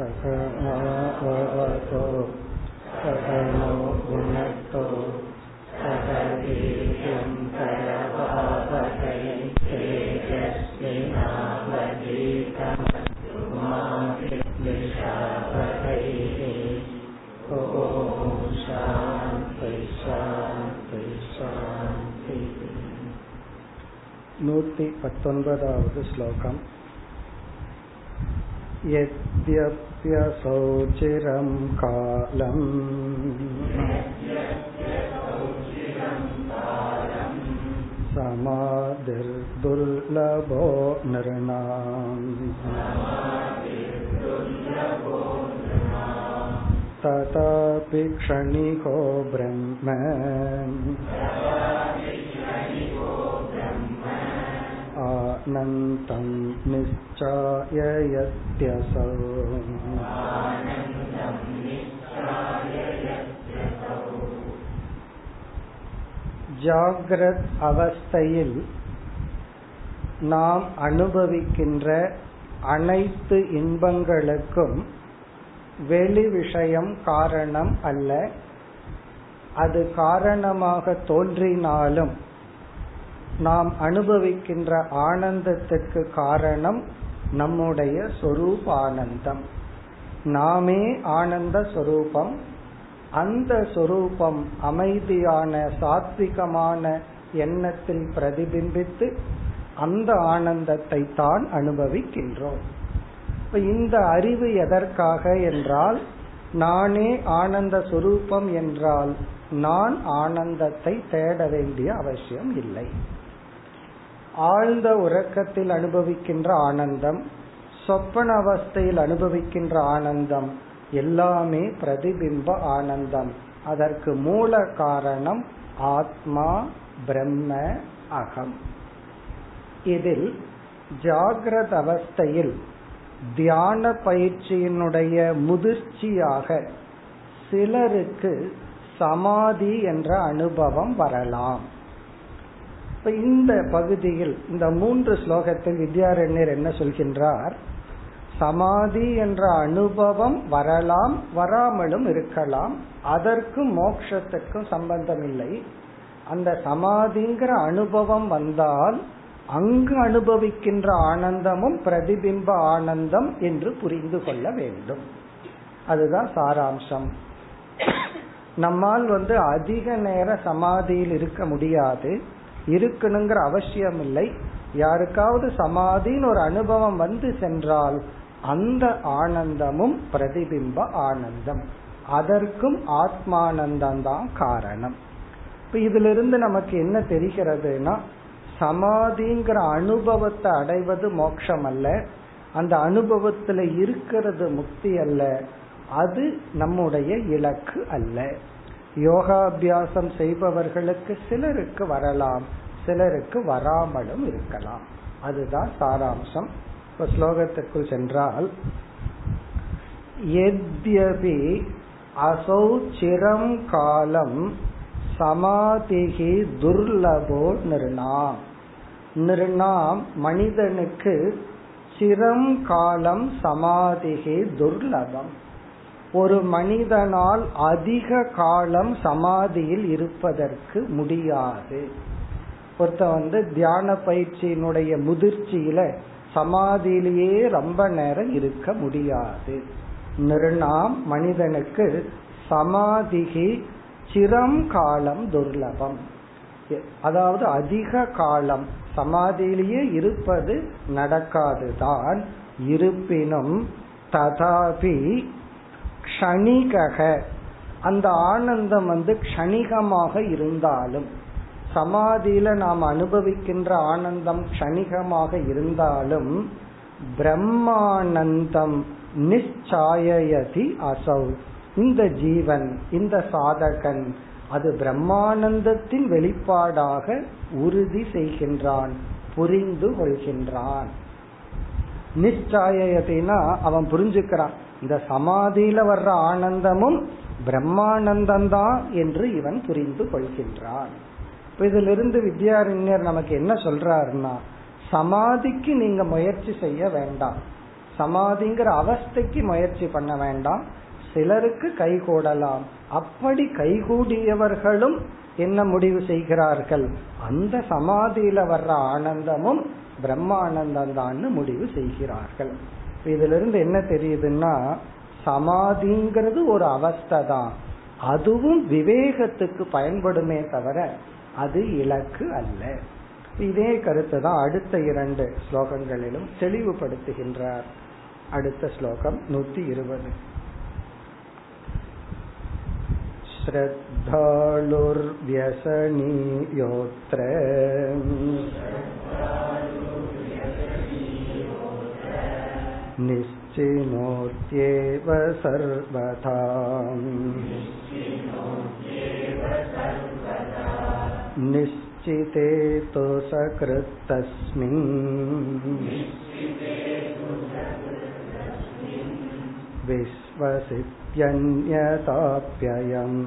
सकमावतो सकनो गुणतो सकवीर्यं करवावहै तेजस्विनावधीतमस्तु मा विद्विषावहैः ॐ शान्ति शान्ति शान्ति नूति पत्तोन्पदावद् श्लोकम् यद्यप्यसौ चिरं कालम् समाधिर्दुर्लभो नृणाम् तथापि क्षणिको ब्रह्म। आनन्तं निश्चाययत्यसौ ஜாகிரத் அவஸ்தையில் நாம் அனுபவிக்கின்ற அனைத்து இன்பங்களுக்கும் வெளி விஷயம் காரணம் அல்ல அது காரணமாக தோன்றினாலும் நாம் அனுபவிக்கின்ற ஆனந்தத்துக்கு காரணம் நம்முடைய சொரூபானந்தம். நாமே ஆனந்த சொரூபம் அந்த சொரூபம் அமைதியான சாத்விகமான எண்ணத்தில் பிரதிபிம்பித்து அந்த ஆனந்தத்தை தான் அனுபவிக்கின்றோம் இந்த அறிவு எதற்காக என்றால் நானே ஆனந்த சுரூபம் என்றால் நான் ஆனந்தத்தை தேட வேண்டிய அவசியம் இல்லை. ஆழ்ந்த உறக்கத்தில் அனுபவிக்கின்ற ஆனந்தம் சொப்பன அவஸ்தையில் அனுபவிக்கின்ற ஆனந்தம் எல்லாமே பிரதிபிம்ப ஆனந்தம். அதற்கு மூல காரணம் ஆத்மா பிரம்ம அகம். இதில் ஜாகிரத அவஸ்தையில் தியான பயிற்சியினுடைய முதிர்ச்சியாக சிலருக்கு சமாதி என்ற அனுபவம் வரலாம். இப்ப இந்த பகுதியில் இந்த மூன்று ஸ்லோகத்தில் வித்யாரண்யர் என்ன சொல்கின்றார்? சமாதி என்ற அனுபவம் வரலாம் வராமலும் இருக்கலாம் அதற்கும் மோக்ஷத்துக்கும் சம்பந்தம் இல்லை அந்த சமாதிங்கிற அனுபவம் வந்தால் அங்கு அனுபவிக்கின்ற ஆனந்தமும் பிரதிபிம்ப ஆனந்தம் என்று புரிந்து கொள்ள வேண்டும். அதுதான் சாராம்சம். நம்மால் வந்து அதிக நேர சமாதியில் இருக்க முடியாது. இருக்கணுங்கிற அவசியம் இல்லை யாருக்காவது சமாதின்னு ஒரு அனுபவம் வந்து சென்றால் அந்த ஆனந்தமும் பிரதிபிம்ப ஆனந்தம். அதற்கும் ஆத்மானந்தம் தான் காரணம். இப்ப இதுல இருந்து நமக்கு என்ன தெரிகிறதுனா சமாதிங்கிற அனுபவத்தை அடைவது மோட்சம் அல்ல அந்த அனுபவத்துல இருக்கிறது முக்தி அல்ல. அது நம்முடைய இலக்கு அல்ல. யோகாபியாசம் செய்பவர்களுக்கு சிலருக்கு வரலாம் சிலருக்கு வராமலும் இருக்கலாம். அதுதான் சாராம்சம். இப்ப ஸ்லோகத்திற்குள் சென்றால் எத்யபி அசௌ சிரம் காலம் சமாதிகி துர்லபோ நிர்ணாம். நிர்ணாம் மனிதனுக்கு சிரம் காலம் சமாதிகி துர்லபம். ஒரு மனிதனால் அதிக காலம் சமாதியில் இருப்பதற்கு முடியாது. ஒருத்த வந்து தியான பயிற்சியினுடைய முதிர்ச்சியில சமாதியிலேயே ரொம்ப நேரம் இருக்க முடியாது. நிர்ணாம் மனிதனுக்கு சமாதிகி சிரம் காலம் துர்லபம். அதாவது அதிக காலம் சமாதியிலேயே இருப்பது நடக்காதுதான். இருப்பினும் ததாபி க்ஷணிகக. அந்த ஆனந்தம் வந்து க்ஷணிகமாக இருந்தாலும் சமாதியில நாம் அனுபவிக்கின்ற ஆனந்தம் க்ஷணிகமாக இருந்தாலும் பிரம்மானந்தம் நிச்சாயதி அசௌ. இந்த ஜீவன் இந்த சாதகன் அது பிரம்மானந்தத்தின் வெளிப்பாடாக உறுதி செய்கின்றான் புரிந்து கொள்கின்றான். நிச்சாயத்தினா அவன் புரிஞ்சுக்கிறான். இந்த சமாதியில வர்ற ஆனந்தமும் பிரம்மானந்தம் தான் என்று இவன் புரிந்து கொள்கின்றான். இதிலிருந்து வித்யாரண்யர் நமக்கு என்ன சொல்றாருன்னா சமாதிக்கு நீங்க முயற்சி செய்ய வேண்டாம். சமாதிங்கிற அவஸ்தைக்கு முயற்சி பண்ண வேண்டாம். சிலருக்கு கைகூடலாம் அப்படி கைகூடியவர்களும் என்ன முடிவு செய்கிறார்கள்? அந்த சமாதியில வர்ற ஆனந்தமும் பிரம்மானந்தம் தான் முடிவு செய்கிறார்கள். இதுல இருந்து என்ன தெரியுதுன்னா சமாதிங்கிறது ஒரு அவஸ்தை தான் அதுவும் விவேகத்துக்கு பயன்படுமே தவிர அது இலக்கு அல்ல இதே கருத்து தான் அடுத்த இரண்டு ஸ்லோகங்களிலும் தெளிவுபடுத்துகின்றார் அடுத்த ஸ்லோகம் நூத்தி இருபது श्रद्धालुर्व्यसनीयोऽत्र निश्चिनोत्येव सर्वथा निश्चिते तु सकृत्तस्मिन् विश्वसित्यन्यताप्ययम्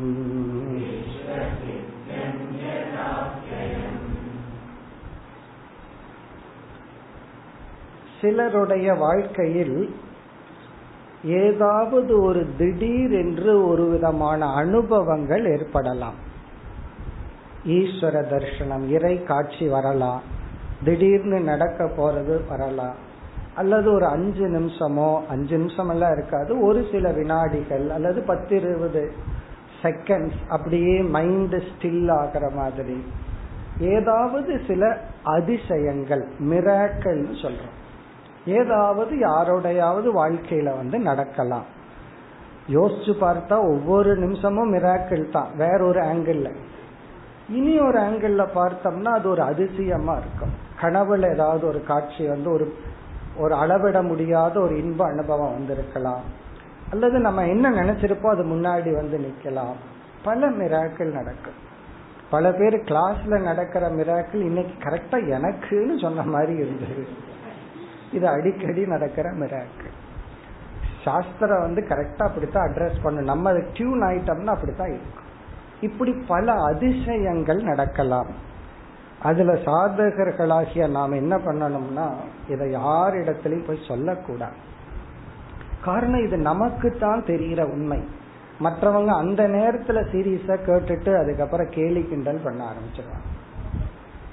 சிலருடைய வாழ்க்கையில் ஏதாவது ஒரு திடீர் என்று ஒரு விதமான அனுபவங்கள் ஏற்படலாம். ஈஸ்வர தர்ஷனம் இறை காட்சி வரலாம். திடீர்னு நடக்க போறது வரலாம். அல்லது ஒரு அஞ்சு நிமிஷமோ அஞ்சு நிமிஷம் எல்லாம் இருக்காது. ஒரு சில வினாடிகள் அல்லது பத்து இருபது செகண்ட்ஸ் அப்படியே மைண்ட் ஸ்டில் ஆகிற மாதிரி. ஏதாவது சில அதிசயங்கள் மிராக்கள்னு சொல்றோம். ஏதாவது யாரோடையாவது வாழ்க்கையில வந்து நடக்கலாம். யோசிச்சு பார்த்தா ஒவ்வொரு நிமிஷமும் மிராக்கிள் தான். வேற ஒரு ஆங்கிள் இனி ஒரு ஆங்கிள் பார்த்தோம்னா அது ஒரு அதிசயமா இருக்கும். கனவுல ஏதாவது ஒரு காட்சி வந்து ஒரு ஒரு அளவிட முடியாத ஒரு இன்ப அனுபவம் வந்திருக்கலாம். அல்லது நம்ம என்ன நினைச்சிருப்போம் அது முன்னாடி வந்து நிக்கலாம். பல மிராக்கள் நடக்கும். பல பேர் கிளாஸ்ல நடக்கிற மிராக்கள் இன்னைக்கு கரெக்டா எனக்குன்னு சொன்ன மாதிரி இருந்தது. இது அடிக்கடி நடக்கிற மிராக்கள் சாஸ்திரம் வந்து கரெக்டா அப்படித்தான் அட்ரஸ் பண்ணும். நம்ம அதை டியூன் ஆயிட்டோம்னா அப்படித்தான் இருக்கும். இப்படி பல அதிசயங்கள் நடக்கலாம். அதுல சாதகர்களாகிய நாம் என்ன பண்ணணும்னா இதை யாரிடத்திலையும் போய் சொல்லக்கூடாது. காரணம் இது நமக்கு தான் தெரிகிற உண்மை. மற்றவங்க அந்த நேரத்துல சீரியஸா கேட்டுட்டு அதுக்கப்புறம் கேலி கிண்டல் பண்ண ஆரம்பிச்சிருவாங்க.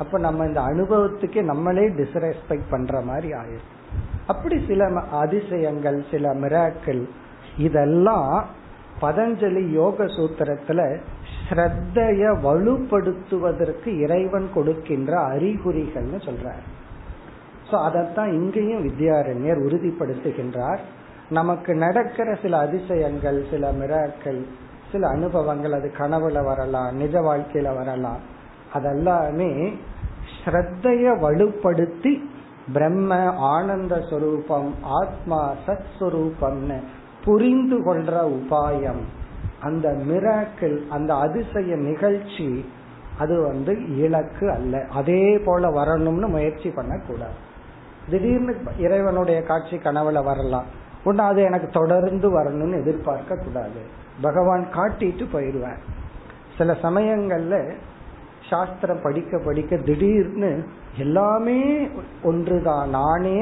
அப்ப நம்ம இந்த அனுபவத்துக்கே நம்மளே டிஸ்ரெஸ்பெக்ட் பண்ற மாதிரி ஆயிரும் அப்படி சில அதிசயங்கள் சில மிராக்கள் இதெல்லாம் பதஞ்சலி யோக சூத்திரத்துல ஸ்ரத்தைய வலுப்படுத்துவதற்கு இறைவன் கொடுக்கின்ற அறிகுறிகள்னு சொல்றார். சோ அதைத்தான் இங்கேயும் வித்யாரண்யர் உறுதிப்படுத்துகின்றார். நமக்கு நடக்கிற சில அதிசயங்கள் சில மிராக்கள் சில அனுபவங்கள் அது கனவுல வரலாம் நிஜ வாழ்க்கையில வரலாம் அதெல்லாமே ஸ்ரத்தைய வலுப்படுத்தி பிரம்ம ஆனந்த சுரூபம் ஆத்மா சத் சுரூபம்னு புரிந்து கொள்ற உபாயம். அந்த மிராக்கிள் அந்த அதிசய நிகழ்ச்சி அது வந்து இலக்கு அல்ல. அதே போல வரணும்னு முயற்சி பண்ணக்கூடாது. திடீர்னு இறைவனுடைய காட்சி கனவுல வரலாம். ஒன்னு அது எனக்கு தொடர்ந்து வரணும்னு எதிர்பார்க்க கூடாது பகவான் காட்டிட்டு போயிடுவார். சில சமயங்கள்ல சாஸ்திரம் படிக்க படிக்க திடீர்னு எல்லாமே ஒன்றுதான். நானே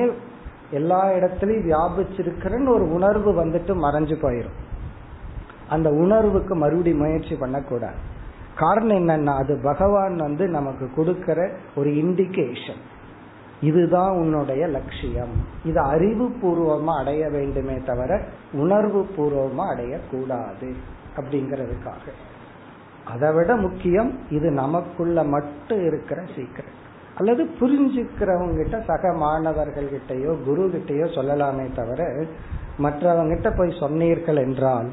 எல்லா இடத்துலயும் வியாபிச்சிருக்கிறேன்னு ஒரு உணர்வு வந்துட்டு மறைஞ்சு போயிடும் அந்த உணர்வுக்கு மறுபடி முயற்சி பண்ணக்கூடாது. காரணம் என்னன்னா அது பகவான் வந்து நமக்கு கொடுக்கிற ஒரு இண்டிகேஷன் இதுதான் உன்னுடைய லட்சியம். இது அறிவு பூர்வமா அடைய வேண்டுமே தவிர உணர்வு பூர்வமா அடையக்கூடாது. அப்படிங்கிறதுக்காக. அதை விட முக்கியம் இது நமக்குள்ள மட்டும் இருக்கிற சீக்கிரம் அல்லது புரிஞ்சுக்கிறவங்க கிட்ட சக மாணவர்கள் கிட்டயோ குரு கிட்டயோ சொல்லலாமே தவிர மற்றவங்கிட்ட போய் சொன்னீர்கள் என்றால்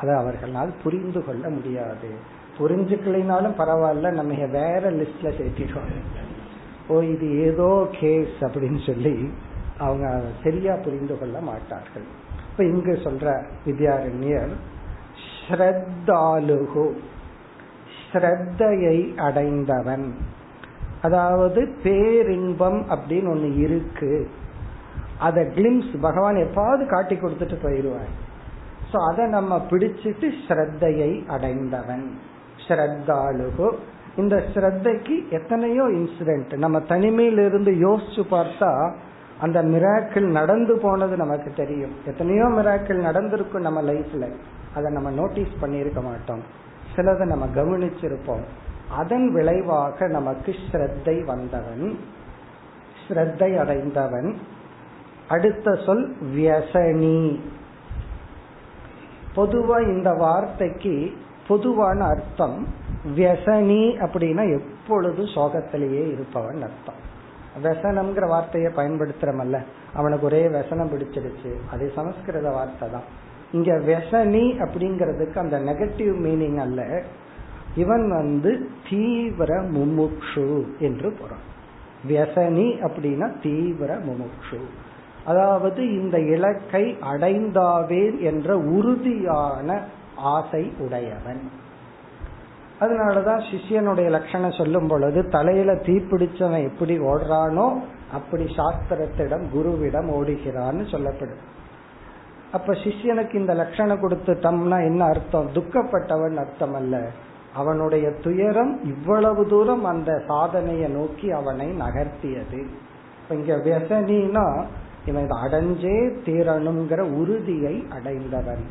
அதை அவர்களால் புரிந்து கொள்ள முடியாது. புரிஞ்சுக்கலைனாலும் பரவாயில்ல நம்ம வேற லிஸ்ட்ல சேர்த்திடுவாங்க ஓ இது ஏதோ கேஸ் அப்படின்னு சொல்லி அவங்க சரியா புரிந்து கொள்ள மாட்டார்கள். இப்ப இங்கு சொல்ற வித்யாரண்யர் ஸ்ரத்தாலுகு ஸ்ரத்தையை அடைந்தவன். அதாவது பேரின்பம் அப்படின்னு ஒண்ணு இருக்கு. அத கிளிம்ஸ் பகவான் எப்பாவது காட்டி கொடுத்துட்டு போயிடுவார் சோ அதை நம்ம பிடிச்சிட்டு ஸ்ரத்தையை அடைந்தவன். ஸ்ரத்தாலுகு இந்த ஸ்ரத்தைக்கு எத்தனையோ இன்சிடென்ட் நம்ம தனிமையிலிருந்து யோசிச்சு பார்த்தா அந்த மிராக்கிள் நடந்து போனது நமக்கு தெரியும். எத்தனையோ மிராக்கிள் நடந்திருக்கும் நம்ம லைஃப்ல அதை நம்ம நோட்டீஸ் பண்ணியிருக்க மாட்டோம். சிலதை நம்ம கவனிச்சிருப்போம். அதன் விளைவாக நமக்கு ஸ்ரத்தை வந்தவன் ஸ்ரத்தை அடைந்தவன். அடுத்த சொல் வியசனி. பொதுவா இந்த வார்த்தைக்கு பொதுவான அர்த்தம் வியசனி அப்படின்னா எப்பொழுது சோகத்திலேயே இருப்பவன் அர்த்தம். விசனம்ங்கிற வார்த்தையை பயன்படுத்துறமல்ல. அவனுக்கு ஒரே விசனம் பிடிச்சிருச்சு அது சமஸ்கிருத வார்த்தை தான். இங்க வெசனி அப்படிங்கிறதுக்கு அந்த நெகட்டிவ் மீனிங் அல்ல. இவன் வந்து தீவிர முமுக்ஷு என்று பொருள். வியசனி அப்படின்னா தீவிர முமுக்ஷு அதாவது இந்த இலக்கை அடைந்தாவேன் என்ற உறுதியான ஆசை உடையவன். அதனாலதான் சிஷியனுடைய லட்சணம் சொல்லும் பொழுது தலையில தீப்பிடிச்சவன் எப்படி ஓடுறானோ அப்படி சாஸ்திரத்திடம் குருவிடம் ஓடுகிறான்னு சொல்லப்படுது. அப்ப சிஷ்யனுக்கு இந்த லட்சணம் கொடுத்துட்டோம்னா என்ன அர்த்தம்? துக்கப்பட்டவன் அர்த்தம் அல்ல அவனுடைய துயரம் இவ்வளவு தூரம் அந்த சாதனையை நோக்கி அவனை நகர்த்தியது. இங்க வெசனினா இவன் இதை அடைஞ்சே தீரணுங்கிற உறுதியை அடைந்தவன்.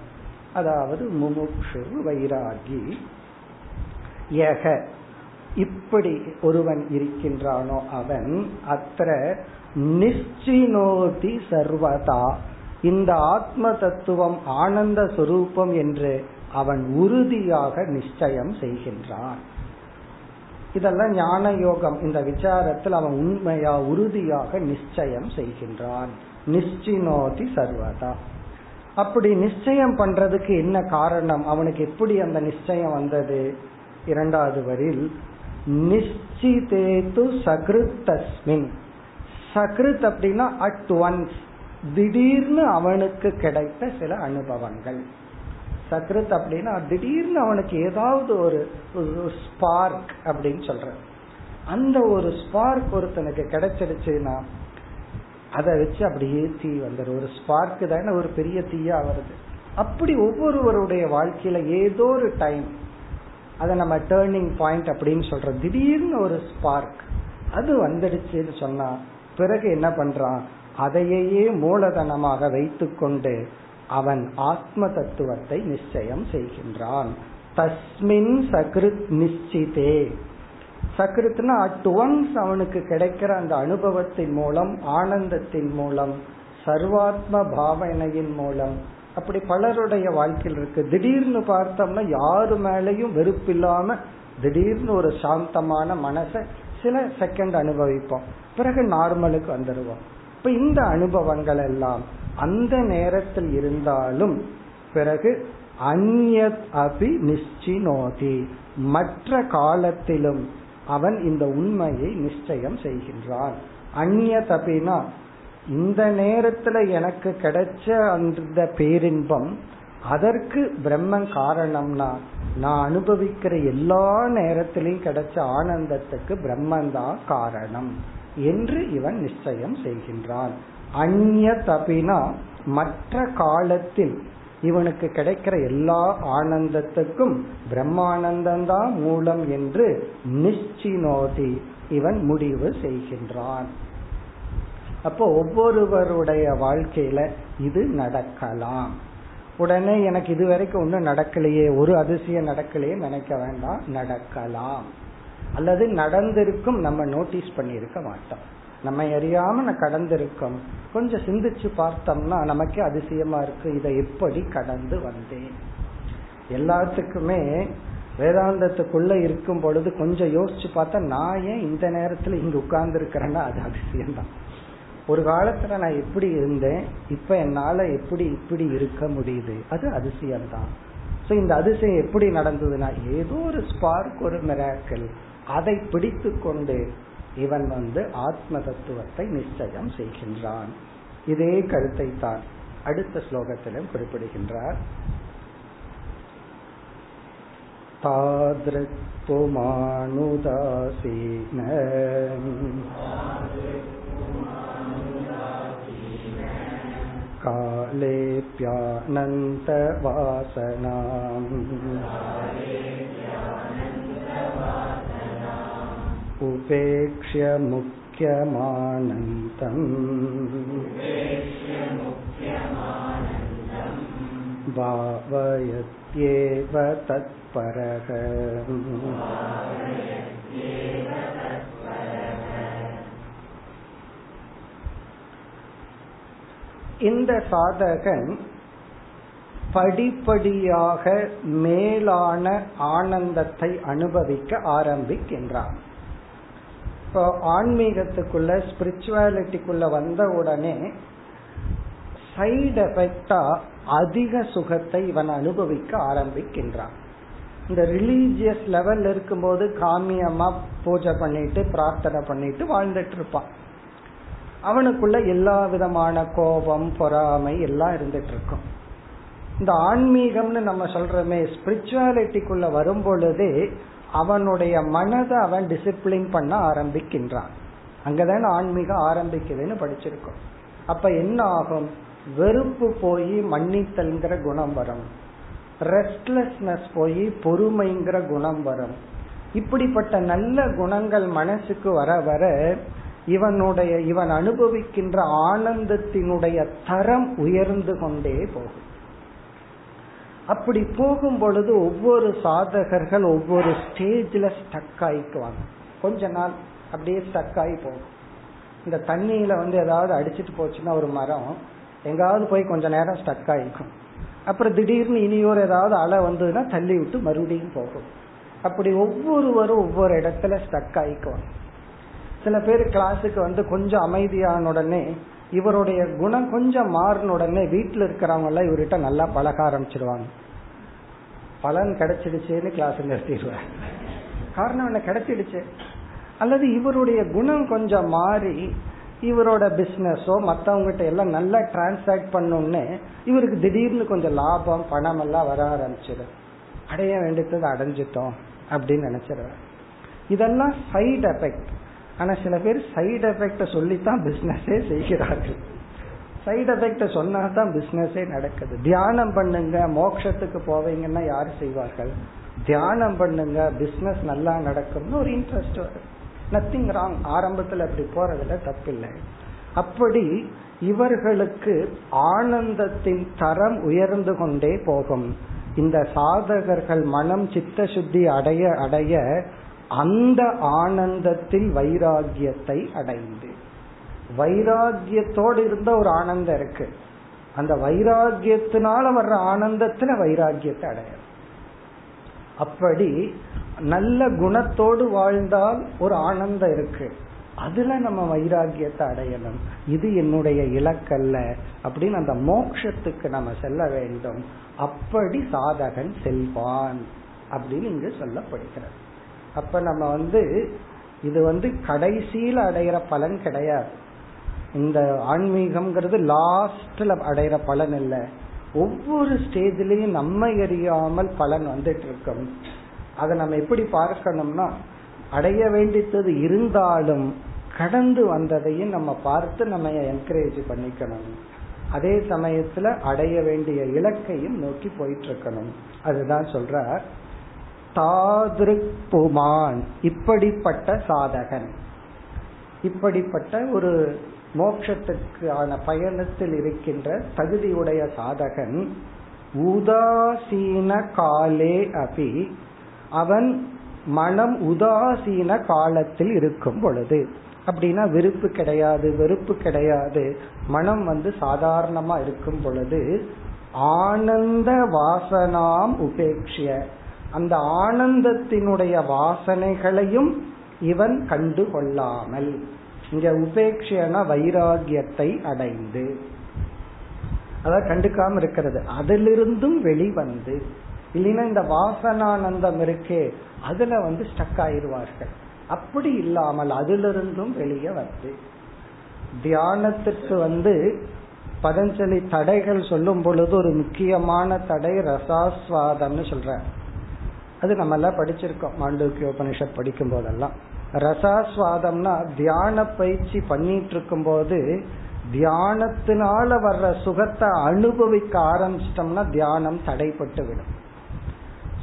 அதாவது முமுக்ஷு வைராகி. யக இப்படி ஒருவன் இருக்கின்றானோ அவன் அத்த நிச்சினோதி சர்வதா. இந்த ஆத்ம தத்துவம் ஆனந்த சுரூபம் என்று அவன் உறுதியாக நிச்சயம் செய்கின்றான். இதெல்லாம் ஞான யோகம் இந்த விசாரத்தில் அவன் உண்மையா உறுதியாக நிச்சயம் செய்கின்றான். நிச்சினோதி சர்வதா. அப்படி நிச்சயம் பண்றதுக்கு என்ன காரணம்? அவனுக்கு எப்படி அந்த நிச்சயம் வந்தது? இரண்டாவது வரில் நிச்சிதேது சகிருத்தஸ்மின். சகிருத் அப்படின்னா அட் ஒன்ஸ் திடீர்னு அவனுக்கு கிடைத்த சில அனுபவங்கள். சக்ருத் அப்படின்னா திடீர்னு அவனுக்கு ஏதாவது ஒரு ஸ்பார்க் அப்படின்னு சொல்ற அந்த ஒரு ஸ்பார்க் ஒருத்தனுக்கு கிடைச்சிருச்சுன்னா அதை வச்சு அப்படியே தீ வந்துடும் ஒரு ஸ்பார்க் தானே ஒரு பெரிய தீயா வருது. அப்படி ஒவ்வொருவருடைய வாழ்க்கையில ஏதோ ஒரு டைம் அதை நம்ம டேர்னிங் பாயிண்ட் அப்படின்னு சொல்றோம். திடீர்னு ஒரு ஸ்பார்க் அது வந்துடுச்சுன்னு சொன்னா பிறகு என்ன பண்றான்? அதையே மூலதனமாக வைத்துக்கொண்டு அவன் ஆத்ம தத்துவத்தை நிச்சயம் செய்கின்றான். தஸ்மின் சக்ருத் நிச்சிதே. சக்ருத்னா அட்வன்ஸ் அவனுக்கு கிடைக்கிற அந்த அனுபவத்தின் மூலம் ஆனந்தத்தின் மூலம் சர்வாத்ம பாவனையின் மூலம் அப்படி பலருடைய வாழ்க்கையில் இருக்கு. திடீர்னு பார்த்தோம்னா யாரு மேலையும் வெறுப்பு இல்லாம திடீர்னு ஒரு சாந்தமான மனசை சில செகண்ட் அனுபவிப்போம். பிறகு நார்மலுக்கு வந்துடுவோம் இப்ப இந்த அனுபவங்கள் எல்லாம் அந்த நேரத்தில் இருந்தாலும் பிறகு அந்யத் அபி நிச்சினோதி மற்ற காலத்திலும் அவன் இந்த உண்மையை நிச்சயம் செய்கின்றான். அந்நிய அபினா இந்த நேரத்துல எனக்கு கிடைச்ச அந்த பேரின்பம் அதற்கு பிரம்மன் காரணம்னா நான் அனுபவிக்கிற எல்லா நேரத்திலையும் கிடைச்ச ஆனந்தத்துக்கு பிரம்மன் தான் காரணம். என்று இவன் நிச்சயம் செய்கின்றான். அந்நிய தபினா மற்ற காலத்தில் இவனுக்கு கிடைக்கிற எல்லா ஆனந்தத்துக்கும் பிரம்மானந்தம்தான் மூலம் என்று நிச்சினோதி இவன் முடிவு செய்கின்றான். அப்போ ஒவ்வொருவருடைய வாழ்க்கையில இது நடக்கலாம். உடனே எனக்கு இது வரைக்கும் ஒன்றும் நடக்கலையே ஒரு அதிசயம் நடக்கலையே நினைக்க வேண்டாம் நடக்கலாம். அல்லது நடந்திருக்கும் நம்ம நோட்டீஸ் பண்ணியிருக்க மாட்டோம். நம்ம அறியாம நான் கொஞ்சம் சிந்திச்சு பார்த்தோம்னா நமக்கே அதிசயமா இருக்கு. இதை எப்படி கடந்து வந்தேன்? எல்லாத்துக்குமே வேதாந்தத்துக்குள்ள இருக்கும் பொழுது கொஞ்சம் யோசிச்சு பார்த்தா நான் ஏன் இந்த நேரத்துல இங்க உட்கார்ந்து இருக்கிறேன்னா அது அதிசயம்தான். ஒரு காலத்துல நான் எப்படி இருந்தேன். இப்ப என்னால எப்படி இப்படி இருக்க முடியுது? அது அதிசயம்தான். ஸோ இந்த அதிசயம் எப்படி நடந்ததுன்னா ஏதோ ஒரு ஸ்பார்க் ஒரு மிராக்கல் அதை பிடித்து கொண்டு இவன் வந்து ஆத்ம தத்துவத்தை நிச்சயம் செய்கின்றான் இதே கருத்தை தான் அடுத்த ஸ்லோகத்திலும் குறிப்பிடுகின்றார் தாதிருப்புமானுதாசீன कालेऽप्यानन्तवासनाम् उपेक्ष्य मुख्यमूलम् मुख्यमानन्दम् भावयत्येव तत्परः இந்த சாதகன் படிப்படியாக மேலான ஆனந்தத்தை அனுபவிக்க ஆரம்பிக்கின்றான் இப்போ ஆன்மீகத்துக்குள்ள ஸ்பிரிச்சுவாலிட்டிக்குள்ள வந்த உடனே சைடு எஃபெக்டா அதிக சுகத்தை இவன் அனுபவிக்க ஆரம்பிக்கின்றான். இந்த ரிலீஜியஸ் லெவல் இருக்கும்போது காமியமா பூஜை பண்ணிட்டு பிரார்த்தனை பண்ணிட்டு வாழ்ந்துட்டு இருப்பான். அவனுக்குள்ள எல்லா விதமான கோபம் பொறாமை எல்லாம் இருந்துட்டு இருக்கும். இந்த ஆன்மீகம்னு நம்ம சொல்றோமே ஸ்பிரிச்சுவாலிட்டிக்குள்ள வரும் பொழுது அவனுடைய மனதை அவன் டிசிப்ளின் பண்ண ஆரம்பிக்கின்றான். அங்கதான் ஆன்மீகம் ஆரம்பிக்குதுன்னு படிச்சிருக்கோம். அப்ப என்ன ஆகும் வெறுப்பு போய் மன்னித்தல்ங்கிற குணம் வரும். ரெஸ்ட்லெஸ்னஸ் போய் பொறுமைங்கிற குணம் வரும். இப்படிப்பட்ட நல்ல குணங்கள் மனசுக்கு வர வர இவனுடைய இவன் அனுபவிக்கின்ற ஆனந்தத்தினுடைய தரம் உயர்ந்து கொண்டே போகும். அப்படி போகும் பொழுது ஒவ்வொரு சாதகர்கள் ஒவ்வொரு ஸ்டேஜ்ல ஸ்டக் ஆயிக்குவாங்க. கொஞ்ச நாள் அப்படியே ஸ்டக் ஆகி போகும். இந்த தண்ணியில வந்து ஏதாவது அடிச்சிட்டு போச்சுன்னா ஒரு மரம் எங்காவது போய் கொஞ்ச நேரம் ஸ்டக் ஆயிக்கும். அப்புறம் திடீர்னு இனியோர் ஏதாவது அலை வந்ததுன்னா தள்ளி விட்டு மறுபடியும் போகும். அப்படி ஒவ்வொருவரும் ஒவ்வொரு இடத்துல ஸ்டக் ஆயிக்குவாங்க. சில பேர் கிளாஸுக்கு வந்து கொஞ்சம் அமைதியான உடனே இவருடைய குணம் கொஞ்சம் மாறின உடனே வீட்டில் இருக்கிறவங்க எல்லாம் இவர்கிட்ட நல்லா பழக ஆரம்பிச்சிருவாங்க. பலன் கிடைச்சிடுச்சேன்னு கிளாஸ் நிறுத்திடுவேன் காரணம் என்ன? கிடைச்சிடுச்சு. அல்லது இவருடைய குணம் கொஞ்சம் மாறி இவரோட பிசினஸோ மற்றவங்ககிட்ட எல்லாம் நல்லா டிரான்சாக்ட் பண்ணோன்னே இவருக்கு திடீர்னு கொஞ்சம் லாபம் பணம் எல்லாம் வர ஆரம்பிச்சிடும் அடைய வேண்டியது அடைஞ்சிட்டோம் அப்படின்னு நினைச்சிருவேன் இதெல்லாம் சைடு எஃபெக்ட் ஆனா சில பேர் சைடு எஃபெக்ட சொல்லித்தான் பிசினஸே செய்கிறார்கள். சைடு எஃபெக்ட சொன்னா தான் பிசினஸே நடக்குது. தியானம் பண்ணுங்க மோட்சத்துக்கு போவீங்கன்னா யார் செய்வார்கள்? தியானம் பண்ணுங்க பிசினஸ் நல்லா நடக்கும்னு ஒரு இன்ட்ரெஸ்ட் வரும். நத்திங் ராங் ஆரம்பத்தில் அப்படி போறதுல தப்பில்லை. அப்படி இவர்களுக்கு ஆனந்தத்தின் தரம் உயர்ந்து கொண்டே போகும். இந்த சாதகர்கள் மனம் சித்த சுத்தி அடைய அடைய அந்த ஆனந்தத்தில் வைராகியத்தை அடைந்து. வைராகியத்தோடு இருந்த ஒரு ஆனந்தம் இருக்கு. அந்த வைராகியத்தினால வர்ற ஆனந்தத்துல வைராகியத்தை அடைய. அப்படி நல்ல குணத்தோடு வாழ்ந்தால் ஒரு ஆனந்தம் இருக்கு. அதுல நம்ம வைராகியத்தை அடையணும். இது என்னுடைய இலக்கல்ல அப்படின்னு அந்த மோக்ஷத்துக்கு நம்ம செல்ல வேண்டும். அப்படி சாதகன் செல்வான் அப்படின்னு இங்கு சொல்லப்படுகிறது. அப்ப நம்ம வந்து இது வந்து கடைசியில் அடையிற பலன் கிடையாது. இந்த ஆன்மீகம்ங்கிறது லாஸ்ட்ல அடையிற பலன் இல்லை. ஒவ்வொரு ஸ்டேஜ்லயும் நம்ம எறியாமல் பலன் வந்துட்டு இருக்கும். அதை நம்ம எப்படி பார்க்கணும்னா அடைய வேண்டியது இருந்தாலும் கடந்து வந்ததையும் நம்ம பார்த்து நம்ம என்கரேஜ் பண்ணிக்கணும். அதே சமயத்துல அடைய வேண்டிய இலக்கையும் நோக்கி போயிட்டு இருக்கணும். அதுதான் சொல்ற தாதிருப்புமான். இப்படிப்பட்ட சாதகன். இப்படிப்பட்ட ஒரு மோட்சத்துக்கான பயணத்தில் இருக்கின்ற தகுதியுடைய சாதகன் உதாசீன காலே அபி. அவன் மனம் உதாசீன காலத்தில் இருக்கும் பொழுது. அப்படின்னா விருப்பு கிடையாது வெறுப்பு கிடையாது. மனம் வந்து சாதாரணமா இருக்கும் பொழுது ஆனந்த வாசனாம் உபேக்ஷிய. அந்த ஆனந்தத்தினுடைய வாசனைகளையும் இவன் கண்டு கொள்ளாமல் இங்க உபேட்சன வைராகியத்தை அடைந்து. அதை கண்டுக்காம இருக்கிறது. அதிலிருந்தும் வெளிவந்து. இல்லைன்னா இந்த வாசனானந்தம் இருக்கே அதுல வந்து ஸ்டக் ஆயிடுவார்கள் அப்படி இல்லாமல் அதிலிருந்தும் வெளியே வந்து. தியானத்துக்கு வந்து பதஞ்சலி தடைகள் சொல்லும் பொழுது ஒரு முக்கியமான தடை ரசாஸ்வாதம்னு சொல்ற அது நம்ம எல்லாம் படிச்சிருக்கோம். மாண்டூக்கிய உபனிஷத் படிக்கும் போதெல்லாம் ரசாஸ்வாதம்னா தியான பயிற்சி பண்ணிட்டு இருக்கும் போது தியானத்தினால வர்ற சுகத்தை அனுபவிக்க ஆரம்பிச்சிட்டோம்னா தியானம் தடைப்பட்டு விடும்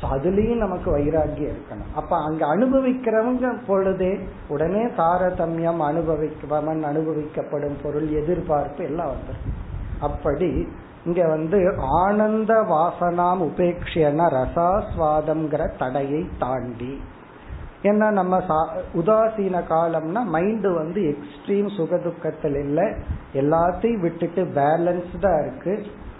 அதுலயும் நமக்கு வைராகியம் இருக்கணும். அப்ப அங்க அனுபவிக்கிறவங்க பொழுதே உடனே தாரதமியம் அனுபவிப்பவன் அனுபவிக்கப்படும் பொருள் எதிர்பார்ப்பு எல்லாம் வந்துடும் அப்படி இங்க வந்து ஆனந்த வாசனாம் உபேக்ஷனா ரசாஸ்வாதம்ங்கிற தடையை தாண்டி. ஏன்னா நம்ம உதாசீன காலம்னா மைண்ட் வந்து எக்ஸ்ட்ரீம் சுகதுக்கத்தில் இல்லை. எல்லாத்தையும் விட்டுட்டு பேலன்ஸ்டா இருக்கு.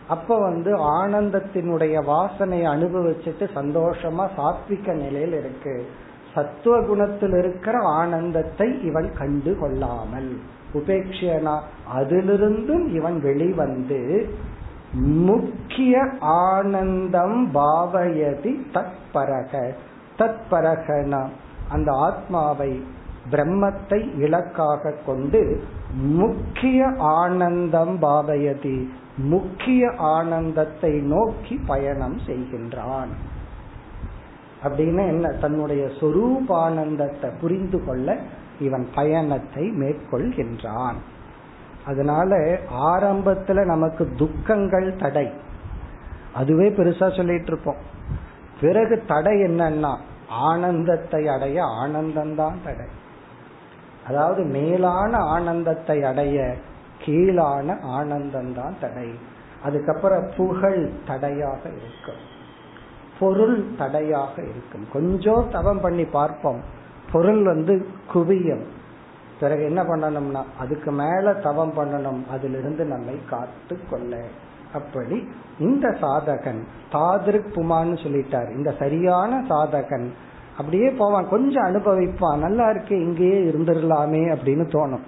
அப்ப வந்து ஆனந்தத்தினுடைய வாசனையை அனுபவிச்சுட்டு சந்தோஷமா சாத்விக நிலையில் இருக்கு. சத்துவ குணத்தில் இருக்கிற ஆனந்தத்தை இவன் கண்டு கொள்ளாமல். உபேக்ஷனா அதிலிருந்தும் இவன் வெளிவந்து முக்கிய ஆனந்தம் பாவயதி தத்பரக. தத்பரகனா. அந்த ஆத்மாவை பிரம்மத்தை இலக்காக கொண்டு முக்கிய ஆனந்தம் பாவயதி முக்கிய ஆனந்தத்தை நோக்கி பயணம் செய்கின்றான். அப்படின்னு என்ன? தன்னுடைய சொரூபானந்தத்தை புரிந்து கொள்ள இவன் பயணத்தை மேற்கொள்கின்றான். அதனால ஆரம்பத்துல நமக்கு துக்கங்கள் தடை. அதுவே பெருசா சொல்லிட்டு இருப்போம். பிறகு தடை என்னன்னா ஆனந்தத்தை அடைய ஆனந்தம்தான் தடை. அதாவது மேலான ஆனந்தத்தை அடைய கீழான ஆனந்தம்தான் தடை. அதுக்கப்புறம் புகழ் தடையாக இருக்கும். பொருள் தடையாக இருக்கும். கொஞ்சம் தவம் பண்ணி பார்ப்போம். பொருள் வந்து குவியும். பிறகு என்ன பண்ணணும்னா அதுக்கு மேல தவம் பண்ணணும் அதிலிருந்து நம்மை காத்து கொள்ள அப்படி இந்த சாதகன் தாதிருக் புமான்னு சொல்லிட்டார். இந்த சரியான சாதகன் அப்படியே போவான் கொஞ்சம் அனுபவிப்பான். நல்லா இருக்கு இங்கேயே இருந்துடலாமே அப்படின்னு தோணும்.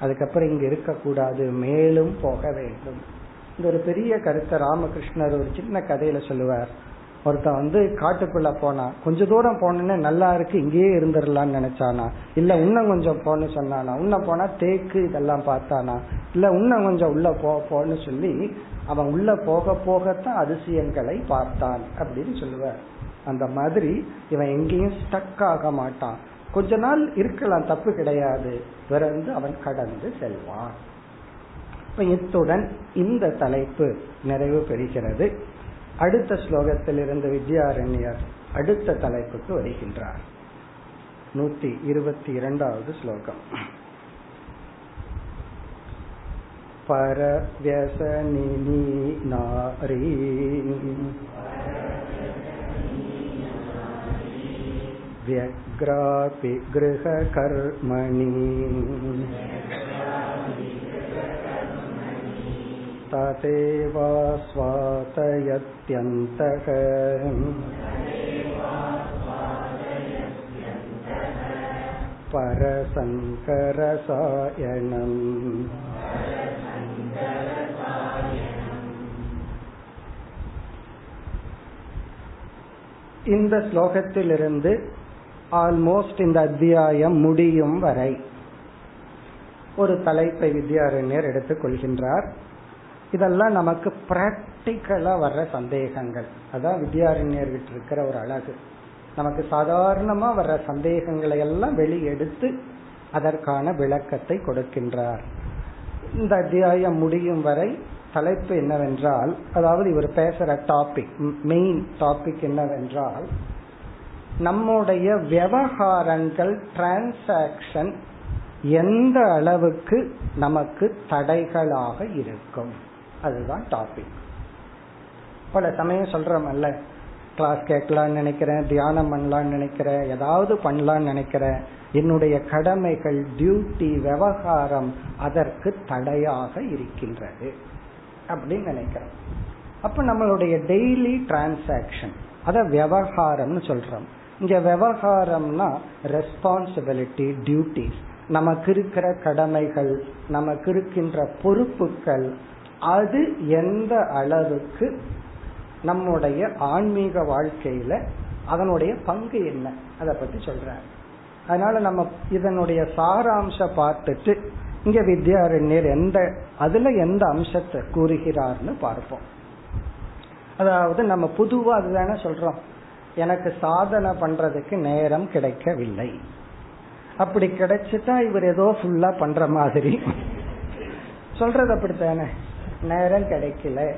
அதுக்கப்புறம் இங்க இருக்கக்கூடாது மேலும் போக வேண்டும். இந்த ஒரு பெரிய கருத்தை ராமகிருஷ்ணர் ஒரு சின்ன கதையில சொல்லுவார். ஒருத்தன் வந்து காட்டுக்குள்ள போனா கொஞ்ச தூரம் போனேன்னு நல்லா இருக்கு இங்கேயே இருந்துடலாம்னு நினைச்சானா? இல்ல இன்னும் கொஞ்சம் போன்னு சொன்னானா? உன்ன போனா தேக்கு இதெல்லாம் பார்த்தானா? இல்ல இன்னும் கொஞ்சம் உள்ள போ போன்னு சொல்லி அவன் உள்ள போக போகத்தான் அதிசயங்களை பார்த்தான் அப்படின்னு சொல்லுவார். அந்த மாதிரி இவன் எங்கேயும் ஸ்டக் ஆக மாட்டான். கொஞ்ச நாள் இருக்கலாம் தப்பு கிடையாது. பிறந்து அவன் கடந்து செல்வான். இத்துடன் இந்த தலைப்பு நிறைவு பெறுகிறது. அடுத்த ஸ்லோகத்தில் இருந்து வித்யாரண்யர் அடுத்த தலைப்புக்கு வருகின்றார் நூத்தி இருபத்தி இரண்டாவது ஸ்லோகம் பரவியசனினி நாரி व्यग्रापि गृहकर्मणि तदेवास्वातयत्यन्तः परसङ्करसायणम् இந்த ஸ்லோகத்திலிருந்து ஆல்மோஸ்ட் இந்த அத்தியாயம் முடியும் வரை ஒரு தலைப்பை வித்யாரண்யர் எடுத்துக் கொள்கின்றார் இதெல்லாம் நமக்கு பிராக்டிக்கலா வர்ற சந்தேகங்கள். அதான் வித்யாரண்யர்கிட்ட இருக்கிற ஒரு அழகு. நமக்கு சாதாரணமா வர்ற சந்தேகங்களை எல்லாம் வெளியெடுத்து அதற்கான விளக்கத்தை கொடுக்கின்றார். இந்த அத்தியாயம் முடியும் வரை தலைப்பு என்னவென்றால் அதாவது இவர் பேசுற டாபிக் மெயின் டாபிக் என்னவென்றால் நம்முடைய விவகாரங்கள் டிரான்சாக்சன் எந்த அளவுக்கு நமக்கு தடைகளாக இருக்கும். அதுதான் டாபிக் பல சமயம் சொல்றோம்ல கிளாஸ் கேட்கலான்னு நினைக்கிறேன் தியானம் பண்ணலான்னு நினைக்கிறேன் ஏதாவது பண்ணலான்னு நினைக்கிறேன். என்னுடைய கடமைகள் டியூட்டி விவகாரம் அதற்கு தடையாக இருக்கின்றது அப்படின்னு நினைக்கிறோம். அப்ப நம்மளுடைய டெய்லி டிரான்சாக்சன் அத விவகாரம்னு சொல்றோம். இங்க விவகாரம்னா ரெஸ்பான்சிபிலிட்டி டியூட்டிஸ் நமக்கு இருக்கிற கடமைகள் நமக்கு இருக்கின்ற பொறுப்புகள் அது எந்த அளவுக்கு நம்முடைய ஆன்மீக வாழ்க்கையில அதனுடைய பங்கு என்ன? அதை பத்தி சொல்றாரு. அதனால நம்ம இதனுடைய சாராம்ச பார்த்துட்டு இங்க வித்யாரண்யர் எந்த அதுல எந்த அம்சத்தை கூறுகிறார்னு பார்ப்போம். அதாவது நம்ம பொதுவா அதுதானே சொல்றோம். எனக்கு சாதனை பண்றதுக்கு நேரம் கிடைக்கவில்லை. அப்படி கிடைச்சிட்டா இவர் ஏதோ ஃபுல்லா பண்ற மாதிரி. சொல்றது அப்படித்தானே? நேரம் கிடைக்கல.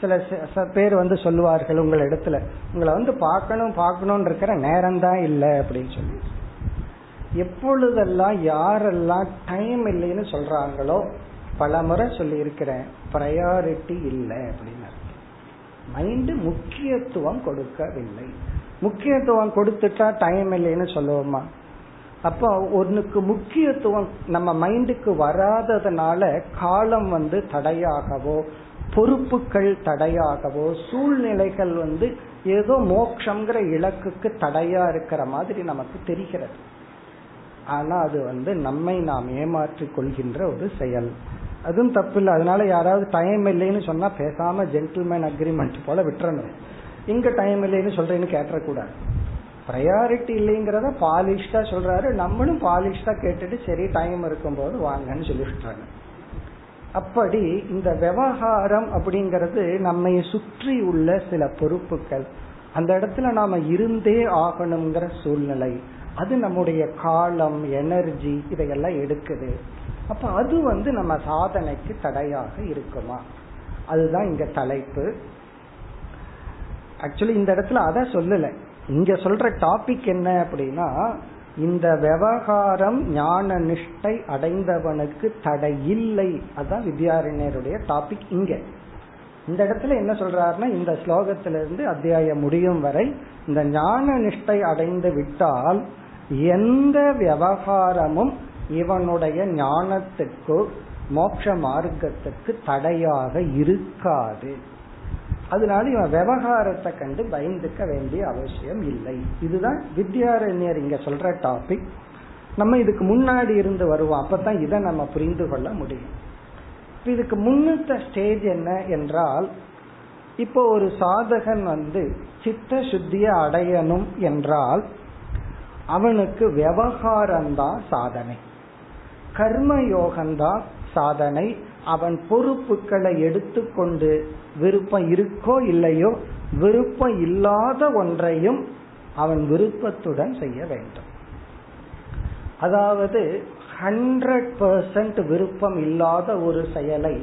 சில சில பேர் வந்து சொல்லுவார்கள் உங்கள் இடத்துல. உங்களை வந்து பார்க்கணும் பார்க்கணும்னு இருக்கிற நேரம் தான் இல்லை அப்படின்னு சொல்லி எப்பொழுதெல்லாம் யாரெல்லாம் டைம் இல்லைன்னு சொல்றாங்களோ பல முறை சொல்லி இருக்கிறேன் ப்ரையாரிட்டி இல்லை அப்படின்னு மைண்டு முக்கியத்துவம் கொடுக்கவில்லை. முக்கியத்துவம் கொடுத்துட்டா டைம் இல்லைன்னு சொல்லுவோமா? அப்போ ஒன்னுக்கு முக்கியத்துவம் நம்ம மைண்டுக்கு வராததுனால காலம் வந்து தடையாகவோ பொறுப்புகள் தடையாகவோ சூழ்நிலைகள் வந்து ஏதோ மோக்ஷங்கிற இலக்குக்கு தடையா இருக்கிற மாதிரி நமக்கு தெரிகிறது. ஆனா அது வந்து நம்மை நாம் ஏமாற்றிக் கொள்கின்ற ஒரு செயல். அதுவும் தப்பு இல்லை. அதனால யாராவது டைம் இல்லைன்னு சொன்னா பேசாம ஜென்டில்மேன் அக்ரிமெண்ட் போல விட்டுறணும். இங்க டைம் இல்லைன்னு சொல்றேன்னு கேட்டக்கூடாது ப்ரையாரிட்டி இல்லைங்கிறத பாலிஷ்டா சொல்றாரு. நம்மளும் பாலிஷ்டா கேட்டுட்டு சரி டைம் இருக்கும் போது வாங்கன்னு சொல்லி அப்படி இந்த விவகாரம் அப்படிங்கிறது நம்மை சுற்றி உள்ள சில பொறுப்புகள். அந்த இடத்துல நாம இருந்தே ஆகணுங்கிற சூழ்நிலை. அது நம்முடைய காலம் எனர்ஜி இதையெல்லாம் எடுக்குது. அப்ப அது வந்து நம்ம சாதனைக்கு தடையாக இருக்குமா? அதுதான் இங்க தலைப்பு. ஆக்சுவலி இந்த இடத்துல அத சொல்லல. இங்க சொல்ற டாபிக் என்ன அப்படின்னா இந்த விவகாரம் ஞான நிஷ்டை அடைந்தவனுக்கு தடை இல்லை. அதுதான் வித்யாரண்யருடைய டாபிக் இங்க. இந்த இடத்துல என்ன சொல்றாருன்னா இந்த ஸ்லோகத்திலிருந்து அத்தியாயம் முடியும் வரை இந்த ஞான நிஷ்டை அடைந்து விட்டால் எந்த விவகாரமும் இவனுடைய ஞானத்துக்கு மோட்ச மார்க்கத்துக்கு தடையாக இருக்காது. அதனால இவன் விவகாரத்தை கண்டு பயந்துக்க வேண்டிய அவசியம் இல்லை. இதுதான் வித்யாரண்யர் இங்க சொல்ற டாபிக் நம்ம இதுக்கு முன்னாடி இருந்து வருவோம். அப்பதான் இதை நம்ம புரிந்து கொள்ள முடியும். இதுக்கு முன்னத்த ஸ்டேஜ் என்ன என்றால் இப்போ ஒரு சாதகன் வந்து சித்த சுத்தியை அடையணும் என்றால் அவனுக்கு விவகாரம்தான் சாதனை. கர்ம யோகம்தான் சாதனை. அவன் பொறுப்புகளை எடுத்துக்கொண்டு விருப்பம் இருக்கோ இல்லையோ விருப்பம் இல்லாத ஒன்றையும் அவன் விருப்பத்துடன் செய்ய வேண்டும். அதாவது ஹண்ட்ரட் பர்சன்ட் விருப்பம் இல்லாத ஒரு செயலை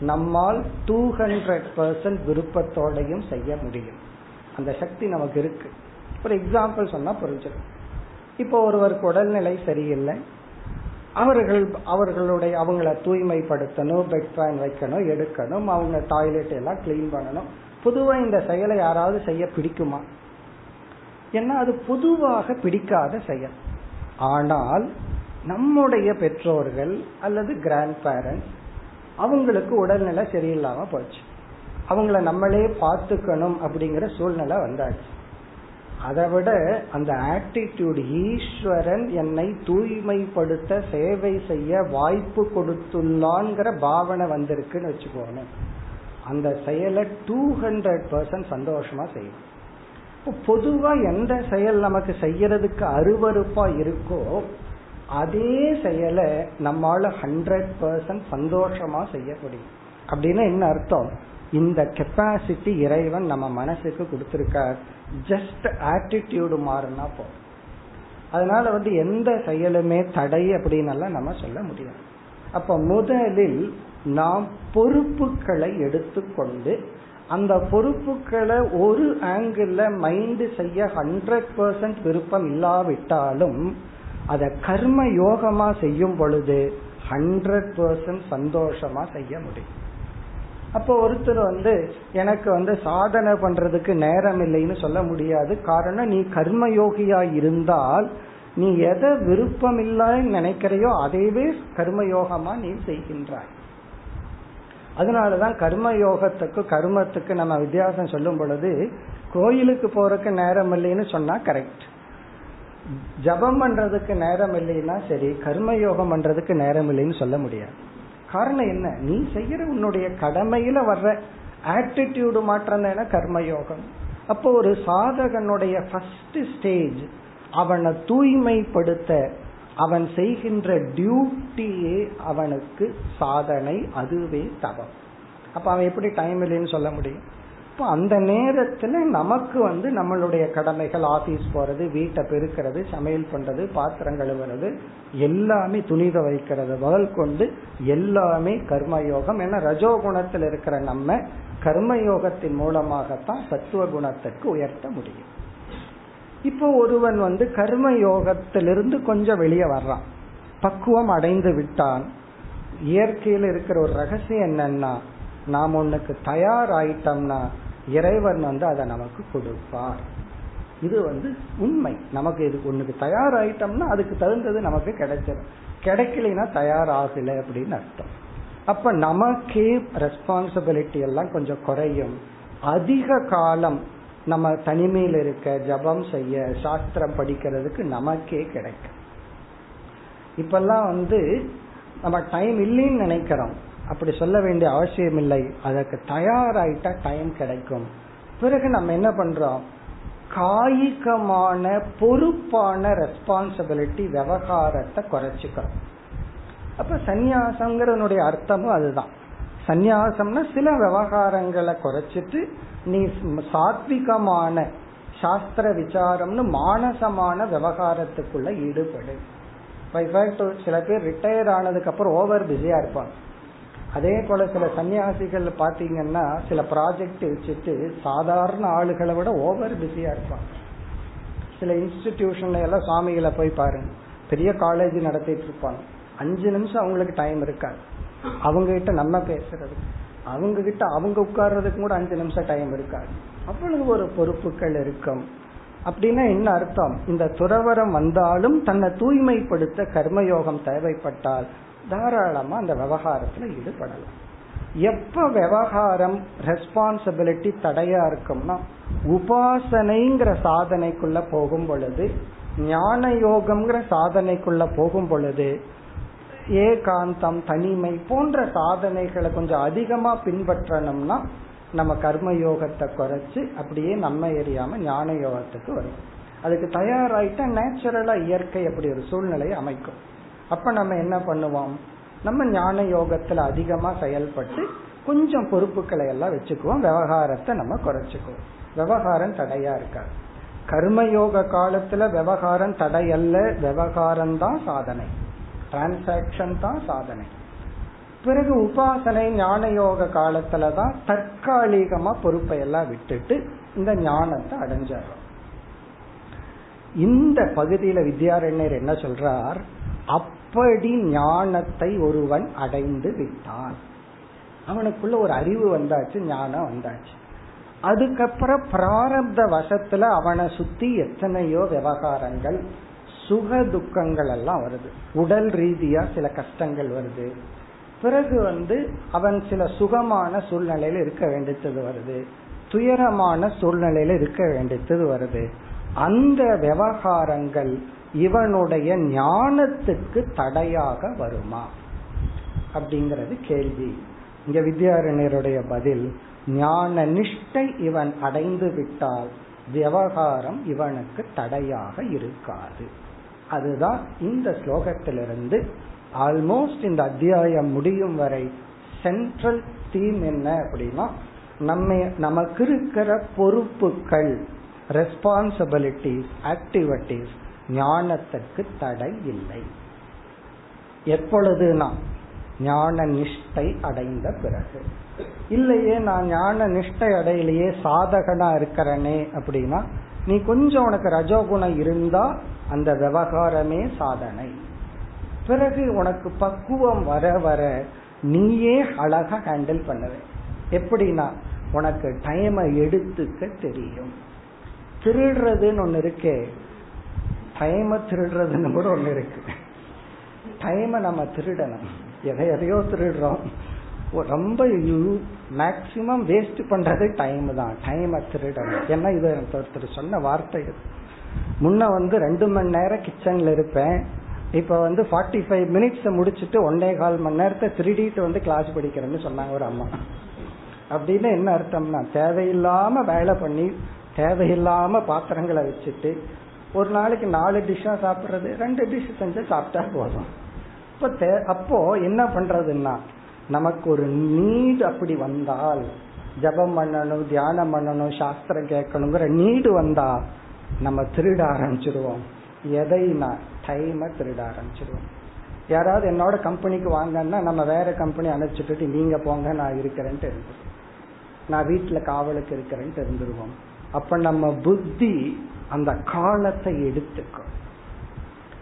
நம்மால் டூ ஹண்ட்ரட் பர்சன்ட் விருப்பத்தோடையும் செய்ய முடியும். அந்த சக்தி நமக்கு இருக்கு. ஒரு எக்ஸாம்பிள் சொன்னா புரிஞ்சிடும். இப்போ ஒருவருக்கு உடல்நிலை சரியில்லை. அவர்கள் அவர்களுடைய அவங்கள தூய்மைப்படுத்தணும் பெட் ஃபேன் வைக்கணும் எடுக்கணும் அவங்க டாய்லெட் எல்லாம் கிளீன் பண்ணணும். பொதுவா இந்த செயலை யாராவது செய்ய பிடிக்குமா? ஏன்னா அது பொதுவாக பிடிக்காத செயல். ஆனால் நம்முடைய பெற்றோர்கள் அல்லது கிராண்ட் பேரண்ட்ஸ் அவங்களுக்கு உடல்நிலை சரியில்லாம போச்சு. அவங்கள நம்மளே பார்த்துக்கணும் அப்படிங்கிற சூழ்நிலை வந்தாச்சு. அதை விட அந்த ஆட்டிடியூட் ஈஸ்வரன் என்னை தூய்மைப்படுத்த சேவை செய்ய வாய்ப்பு கொடுத்துள்ளான்ங்கிற பாவனை வந்திருக்குன்னு வச்சுக்கோங்க அந்த செயலை டூ ஹண்ட்ரட் பர்சன்ட் சந்தோஷமா செய்யும். பொதுவா எந்த செயல் நமக்கு செய்யறதுக்கு அருவறுப்பா இருக்கோ அதே செயலை நம்மால ஹண்ட்ரட் பர்சன்ட் சந்தோஷமா செய்ய முடியும். அப்படின்னா என்ன அர்த்தம்? இந்த கெப்பாசிட்டி இறைவன் நம்ம மனசுக்கு கொடுத்திருக்கார். ஜஸ்ட் ஆட்டிடியூடு மாறினா போதும். அதனால வந்து எந்த செயலுமே தடை அப்படின்னு நம்ம சொல்ல முடியாது. அப்ப முதலில் நாம் பொறுப்புகளை எடுத்துக்கொண்டு அந்த பொறுப்புகளை ஒரு ஆங்கிள் மைண்ட் செய்ய ஹண்ட்ரட் பர்சன்ட் விருப்பம் இல்லாவிட்டாலும் அதை கர்ம யோகமா செய்யும் பொழுது ஹண்ட்ரட் பர்சன்ட் சந்தோஷமா செய்ய முடியும். அப்போ ஒருத்தர் வந்து எனக்கு வந்து சாதனை பண்றதுக்கு நேரம் இல்லைன்னு சொல்ல முடியாது. காரணம் நீ கர்மயோகியா இருந்தால் நீ எதை விருப்பம் இல்லைன்னு நினைக்கிறையோ அதைவே கர்மயோகமா நீ செய்கின்றாய். அதனாலதான் கர்ம யோகத்துக்கு கர்மத்துக்கு நம்ம வித்தியாசம் சொல்லும் பொழுது கோயிலுக்கு போறதுக்கு நேரம் இல்லைன்னு சொன்னா கரெக்ட் ஜபம் பண்றதுக்கு நேரம் இல்லைன்னா சரி கர்ம யோகம் பண்றதுக்கு நேரம் இல்லைன்னு சொல்ல முடியாது. காரணம் என்ன? நீ செய்யற உன்னுடைய கடமையில வர்ற ஆட்டிடியூடு மாற்றம் தானே கர்மயோகம். அப்போ ஒரு சாதகனுடைய ஃபர்ஸ்ட் ஸ்டேஜ் அவனை தூய்மைப்படுத்த அவன் செய்கின்ற டியூட்டியே அவனுக்கு சாதனை அதுவே தவம். அப்ப அவன் எப்படி டைம் இல்லைன்னு சொல்ல முடியும்? இப்போ அந்த நேரத்துல நமக்கு வந்து நம்மளுடைய கடமைகள் ஆபீஸ் போறது வீட்டை பெருக்கிறது சமையல் பண்றது பாத்திரம் கழுவுறது எல்லாமே துணித வைக்கிறது. முதல் கொண்டு எல்லாமே கர்மயோகம். ஏன்னா ரஜோகுணத்தில் இருக்கிற நம்ம கர்மயோகத்தின் மூலமாகத்தான் சத்துவ குணத்துக்கு உயர்த்த முடியும். இப்போ ஒருவன் வந்து கர்ம யோகத்திலிருந்து கொஞ்சம் வெளியே வர்றான். பக்குவம் அடைந்து விட்டான். இயற்கையில் இருக்கிற ஒரு ரகசியம் என்னன்னா நாம் ஒண்ணுக்கு தயாராயிட்டோம்னா இறைவன் வந்து அதை நமக்கு கொடுப்பார். இது வந்து உண்மை. நமக்கு இது ஒண்ணுக்கு தயாராயிட்டோம்னா அதுக்கு தகுந்தது நமக்கு கிடைச்சிடும் கிடைக்கலைன்னா தயாராகல அப்படின்னு அர்த்தம். அப்ப நமக்கே ரெஸ்பான்சிபிலிட்டி எல்லாம் கொஞ்சம் குறையும். அதிக காலம் நம்ம தனிமையில் இருக்க ஜபம் செய்ய சாஸ்திரம் படிக்கிறதுக்கு நமக்கே கிடைக்கும். இப்பெல்லாம் வந்து நம்ம டைம் இல்லைன்னு நினைக்கிறோம். அப்படி சொல்ல வேண்டிய அவசியம் இல்லை அதற்கு தயாராயிட்டா டைம் கிடைக்கும். பிறகு நம்ம என்ன பண்றோம்? காய்கமான பொறுப்பான ரெஸ்பான்சிபிலிட்டி விவகாரத்தை குறைச்சிக்கிறோம். அப்ப சந்நியாசம்ங்கிறனுடைய அர்த்தமும் அதுதான். சந்நியாசம்னா சில விவகாரங்களை குறைச்சிட்டு நீ சாத்விகமான சாஸ்திர விசாரம்னு மானசமான விவகாரத்துக்குள்ள ஈடுபடு. சில பேர் ரிட்டையர் ஆனதுக்கு அப்புறம் ஓவர் பிஸியா இருப்பாங்க. அதே போல சில சன்னியாசிகள் பாத்தீங்கன்னா சில ப்ராஜெக்ட் வச்சுட்டு சாதாரண ஆளுகளை விட ஓவர் பிஸியா இருப்பாங்க. சில இன்ஸ்டிடியூஷன்ல எல்லாம் சுவாமிகளை போய் பாருங்க பெரிய காலேஜ் நடத்திட்டு இருப்பாங்க. அஞ்சு நிமிஷம் அவங்களுக்கு டைம் இருக்காது. அவங்க கிட்ட நம்ம பேசுறது. அவங்க கிட்ட அவங்க உட்கார்றதுக்கு கூட அஞ்சு நிமிஷம் டைம் இருக்காது. அவ்வளவு ஒரு பொறுப்புகள் இருக்கும். அப்படின்னா என்ன அர்த்தம்? இந்த துறவரம் வந்தாலும் தன்னை தூய்மைப்படுத்த கர்மயோகம் தேவைப்பட்டால் தாராளமா அந்த விவகாரத்துல ஈடுபடலாம். எப்ப விவகாரம் ரெஸ்பான்சிபிலிட்டி தடையா இருக்கும்னா உபாசனைங்கிற சாதனைக்குள்ள போகும் பொழுது ஞான யோகம்ங்கிற சாதனைக்குள்ள போகும் பொழுது ஏகாந்தம் தனிமை போன்ற சாதனைகளை கொஞ்சம் அதிகமா பின்பற்றணும்னா நம்ம கர்ம யோகத்தை குறைச்சு அப்படியே நம்ம எரியாம ஞான யோகத்துக்கு வரும். அதுக்கு தயாராயிட்டா நேச்சுரலா இயற்கை அப்படி ஒரு சூழ்நிலையை அமைக்கும். அப்ப நம்ம என்ன பண்ணுவோம்? நம்ம ஞான யோகத்துல அதிகமா செயல்பட்டு கொஞ்சம் பொறுப்புகளை எல்லாம் வச்சுக்குவோம். விவகாரத்தை நம்ம குறைச்சுக்குவோம். விவகாரம் தடையா இருக்காது. கர்மயோக காலத்துல விவகாரம் தடையல்ல. விவகாரம் தான் சாதனை. டிரான்சாக்சன் தான் சாதனை. பிறகு உபாசனை ஞான யோக காலத்துல தான் தற்காலிகமா பொறுப்பை எல்லாம் விட்டுட்டு இந்த ஞானத்தை அடைஞ்சிடறோம். இந்த பகுதியில வித்யாரண்யர் என்ன சொல்றார்? அப்படி ஞானத்தை ஒருவன் அடைந்து விட்டான். அவனுக்குள்ள ஒரு அறிவு வந்தாச்சு ஞானம் வந்தாச்சு. அதுக்கப்புறம் பிராரப்த வசத்துல அவனை சுத்தி எத்தனையோ விவகாரங்கள் சுக துக்கங்கள் எல்லாம் வருது. உடல் ரீதியா சில கஷ்டங்கள் வருது. பிறகு வந்து அவன் சில சுகமான சூழ்நிலையில இருக்க வேண்டியது வருது. துயரமான சூழ்நிலையில இருக்க வேண்டியது வருது. அந்த விவகாரங்கள் இவனுடைய ஞானத்துக்கு தடையாக வருமா? அப்படிங்கிறது கேள்வி. இங்க வித்யாரண்யருடைய பதில் ஞான நிஷ்டை இவன் அடைந்து விட்டால் விவகாரம் இவனுக்கு தடையாக இருக்காது. அதுதான் இந்த ஸ்லோகத்திலிருந்து ஆல்மோஸ்ட் இந்த அத்தியாயம் முடியும் வரை சென்ட்ரல் தீம் என்ன அப்படின்னா நம்ம நமக்கு இருக்கிற பொறுப்புகள் ரெஸ்பான்சிபிலிட்டிஸ் ஆக்டிவிட்டிஸ் ஞானத்துக்கு தடை இல்லை. எப்பொழுதுனா ஞான நிஷ்டை அடைந்த பிறகு. இல்லையே நான் ஞான நிஷ்டை அடையிலேயே சாதகனா இருக்கிறனே அப்படின்னா நீ கொஞ்சம் உனக்கு ரஜோகுணம் இருந்தா அந்த விவகாரமே சாதனை. பிறகு உனக்கு பக்குவம் வர வர நீயே அழகா ஹேண்டில் பண்ணுவ. எப்படின்னா உனக்கு டைமை எடுத்துக்க தெரியும். திருடுறதுன்னு ஒன்னு இருக்கே டைமை திருடுறதுன்னு கூட ஒண்ணு இருக்கு. டைமை நம்ம திருடணும். எதை எதையோ திருடுறோம். ரொம்ப மேக்சிமம் வேஸ்ட் பண்றது டைம் தான். டைமை திருடணும். ஏன்னா இது ஒருத்தர் சொன்ன வார்த்தை முன்ன வந்து ரெண்டு மணி நேரம் கிச்சன்ல இருப்பேன். இப்ப வந்து ஃபார்ட்டி ஃபைவ் மினிட்ஸ் முடிச்சுட்டு ஒன்னே கால் மணி நேரத்தை திருடிட்டு வந்து கிளாஸ் படிக்கிறேன்னு சொன்னாங்க ஒரு அம்மா. அப்படின்னு என்ன அர்த்தம்னா தேவையில்லாம வேலை பண்ணி தேவையில்லாம பாத்திரங்களை வச்சுட்டு ஒரு நாளைக்கு நாலு டிஷ்ஷா சாப்பிட்றது ரெண்டு டிஷ் செஞ்சு சாப்பிட்டா போதும். இப்போ அப்போ என்ன பண்றதுன்னா நமக்கு ஒரு நீடு அப்படி வந்தால் ஜபம் பண்ணணும் தியானம் பண்ணணும் சாஸ்திரம் கேட்கணுங்கிற நீடு வந்தா நம்ம திருட ஆரம்பிச்சிருவோம். எதைனா டைமை திருட ஆரம்பிச்சிருவோம். யாராவது என்னோட கம்பெனிக்கு வாங்கன்னா நம்ம வேற கம்பெனி அனுப்பிச்சுட்டு நீங்க போங்க நான் இருக்கிறேன்ட்டு இருந்துருவோம். நான் வீட்டில் காவலுக்கு இருக்கிறேன்ட்டு இருந்துருவோம். அப்ப நம்ம புத்தி அந்த காலத்தை எடுத்துக்கும்.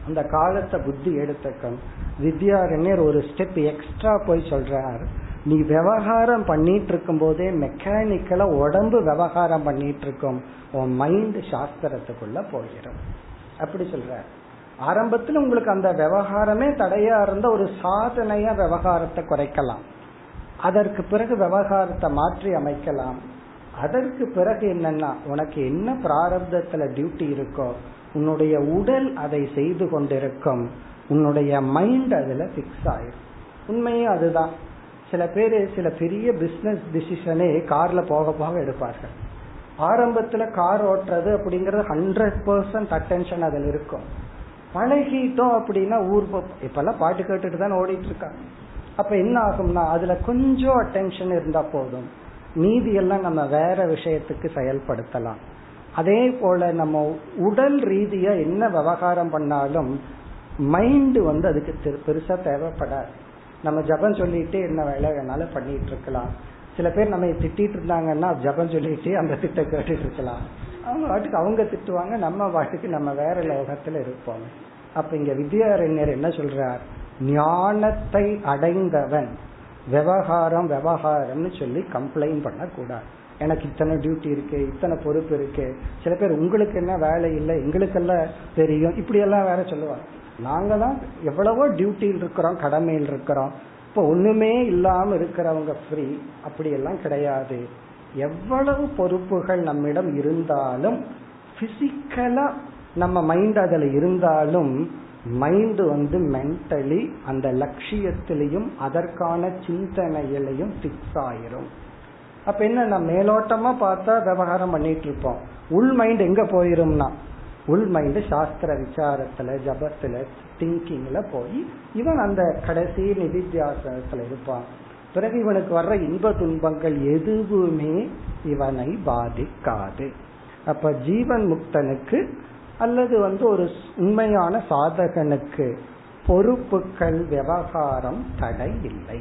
அந்த காலத்தை புத்தி எடுத்துக்கும். வித்யாரண்யர் ஒரு ஸ்டெப் எக்ஸ்ட்ரா போய் சொல்றார். நீ விவகாரம் பண்ணிட்டு இருக்கும் போதே மெக்கானிக்கலா உடம்பு விவகாரம் பண்ணிட்டு இருக்கும் உன் மைண்ட் சாஸ்திரத்துக்குள்ள போயிடும் அப்படி சொல்ற ஆரம்பத்துல உங்களுக்கு அந்த விவகாரமே தடையா இருந்த ஒரு சாதனையா விவகாரத்தை குறைக்கலாம். அதற்கு பிறகு விவகாரத்தை மாற்றி அமைக்கலாம். அதற்கு பிறகு என்னன்னா உனக்கு என்ன பிராரப்தத்துல டியூட்டி இருக்கோ உன்னுடைய உடல் அதை செய்து கொண்டிருக்கும். உன்னுடைய மைண்ட் அதுல பிக்ஸ் ஆயிரும். உண்மையும் அதுதான். சில பேர் சில பெரிய பிசினஸ் டிசிஷனே கார்ல போக போக எடுப்பார்கள். ஆரம்பத்துல கார் ஓட்டுறது அப்படிங்கறது ஹண்ட்ரட் பர்சன்ட் அட்டென்ஷன் அதில் இருக்கும். பழகிட்டோம் அப்படின்னா ஊர் இப்பெல்லாம் பாட்டு கேட்டுட்டு தான் ஓடிட்டு இருக்காங்க. அப்ப என்ன ஆகும்னா அதுல கொஞ்சம் அட்டென்ஷன் இருந்தா போதும். மீதி எல்லாம் நம்ம வேற விஷயத்துக்கு செயல்படுத்தலாம். அதே போல நம்ம உடல் ரீதியா என்ன விவகாரம் பண்ணாலும் மைண்டு வந்து அதுக்கு பெருசா தேவைப்படாது. நம்ம ஜபம் சொல்லிட்டு என்ன வேலை வேணாலும் பண்ணிட்டு இருக்கலாம். சில பேர் நம்ம திட்டிட்டு இருந்தாங்கன்னா ஜபம் சொல்லிட்டு அந்த திட்ட கேட்டுட்டு இருக்கலாம். அவங்க வாட்டுக்கு அவங்க திட்டுவாங்க நம்ம வாட்டுக்கு நம்ம வேற லோகத்துல இருப்போம். அப்ப இங்க வித்யாரண்யர் என்ன சொல்றார்? ஞானத்தை அடைந்தவன். விவகாரம் விவகாரம்னு சொல்லி கம்ப்ளைண்ட் பண்ணக்கூடாது. எனக்கு இத்தனை டியூட்டி இருக்கு இத்தனை பொறுப்பு இருக்கு. சில பேர் உங்களுக்கு என்ன வேலை இல்லை எங்களுக்கெல்லாம் தெரியும். இப்படி எல்லாம் வேற சொல்லுவாங்க. நாங்க தான் எவ்வளவோ டியூட்டியில் இருக்கிறோம் கடமையில் இருக்கிறோம். இப்போ ஒண்ணுமே இல்லாம இருக்கிறவங்க ஃப்ரீ அப்படி எல்லாம் கிடையாது. எவ்வளவு பொறுப்புகள் நம்மிடம் இருந்தாலும் பிசிக்கலா நம்ம மைண்ட் அதுல இருந்தாலும் மைண்ட் வந்து மென்டலி அந்த லட்சியத்திலையும் அதற்கான சிந்தனையிலையும் பிக்ஸ் ஆயிரும். அப்ப என்ன நம்ம மேலோட்டமா பார்த்தா விவகாரம் பண்ணிட்டு இருப்போம். உள் மைண்ட் எங்க போயிரும்னா உள் மைண்ட் சாஸ்திர விசாரத்துல ஜபத்துல திங்கிங்ல போய் இவன் அந்த கடைசி நிதித்தியாசனத்துல இருப்பான். பிறகு இவனுக்கு வர்ற இன்ப துன்பங்கள் எதுவுமே இவனை பாதிக்காது. அப்ப ஜீவன் முக்தனுக்கு அல்லது வந்து ஒரு உண்மையான சாதகனுக்கு பொறுப்புகள் விவகாரம் தடை இல்லை.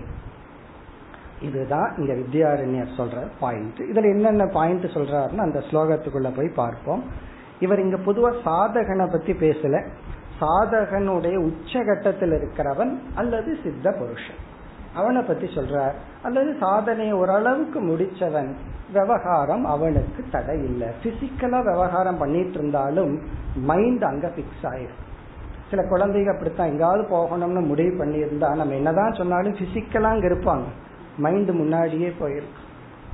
இதுதான் இங்க வித்யாரண்யர் சொல்ற பாயிண்ட் இதுல என்னென்ன பாயிண்ட் சொல்றாருன்னு அந்த ஸ்லோகத்துக்குள்ள போய் பார்ப்போம். இவர் இங்க பொதுவா சாதகனை பத்தி பேசல. சாதகனுடைய உச்சகட்டத்தில் இருக்கிறவன் அல்லது சித்த புருஷன். அவனை பத்தி சொல்றார். அல்லது சாதனையை ஓரளவுக்கு முடிச்சவன் விவகாரம் அவனுக்கு தடை இல்லை. பிசிக்கலா விவகாரம் பண்ணிட்டு இருந்தாலும் மைண்ட் அங்க பிக்ஸ் ஆயிரும். சில குழந்தைங்க அப்படித்தான். எங்காவது போகணும்னு முடிவு பண்ணியிருந்தா நம்ம என்னதான் சொன்னாலும் பிசிக்கலா அங்க இருப்பாங்க. மைண்ட் முன்னாடியே போயிருக்கு.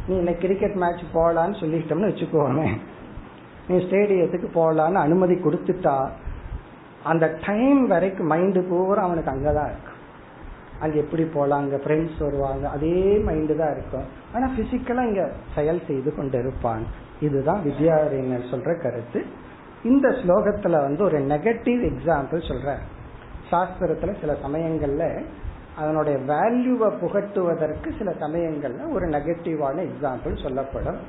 நீ இன்னைக்கு கிரிக்கெட் மேட்ச் போகலான்னு சொல்லிட்டோம்னு வச்சுக்கோங்க நீ ஸ்டேடியத்துக்கு போகலான்னு அனுமதி கொடுத்துட்டா அந்த டைம் வரைக்கும் மைண்டு பூரா அவனுக்கு அங்கதான் இருக்கும் அங்க எப்படி போலாம் அங்க ஃப்ரெண்ட்ஸ் வருவாங்க. அதே மைண்டு தான் இருக்கும். ஆனா பிசிக்கலா இங்க செயல் செய்து கொண்டு இருப்பான் இதுதான் வித்யாரண்யர் சொல்ற கருத்து. இந்த ஸ்லோகத்துல வந்து ஒரு நெகட்டிவ் எக்ஸாம்பிள் சொல்ற சாஸ்திரத்துல சில சமயங்கள்ல அதனுடைய வேல்யூவை புகட்டுவதற்கு சில சமயங்கள்ல ஒரு நெகட்டிவான எக்ஸாம்பிள் சொல்லப்படும்.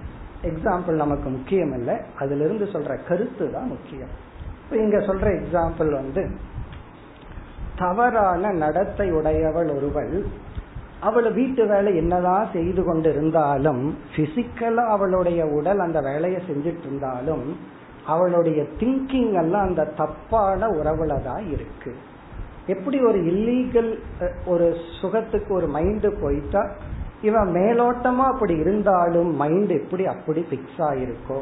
எக்ஸாம்பிள் நமக்கு முக்கியம் இல்லை அதுல இருந்து சொல்ற கருத்து தான் முக்கியம். இப்ப இங்க சொல்ற எக்ஸாம்பிள் வந்து தவறான நடத்தை உடையவள் ஒருவள். அவள் வீட்டு வேலை என்னதான் செய்து கொண்டு இருந்தாலும் பிசிக்கலா அவளுடைய உடல் அந்த வேலையை செஞ்சிட்டு இருந்தாலும் அவளுடைய திங்கிங் எல்லாம் அந்த தப்பான உறவுல தான் இருக்கு. எப்படி ஒரு இல்லீகல் ஒரு சுகத்துக்கு ஒரு மைண்டு போயிட்டா இவன் மேலோட்டமா அப்படி இருந்தாலும் மைண்ட் எப்படி அப்படி பிக்ஸ் ஆயிருக்கோ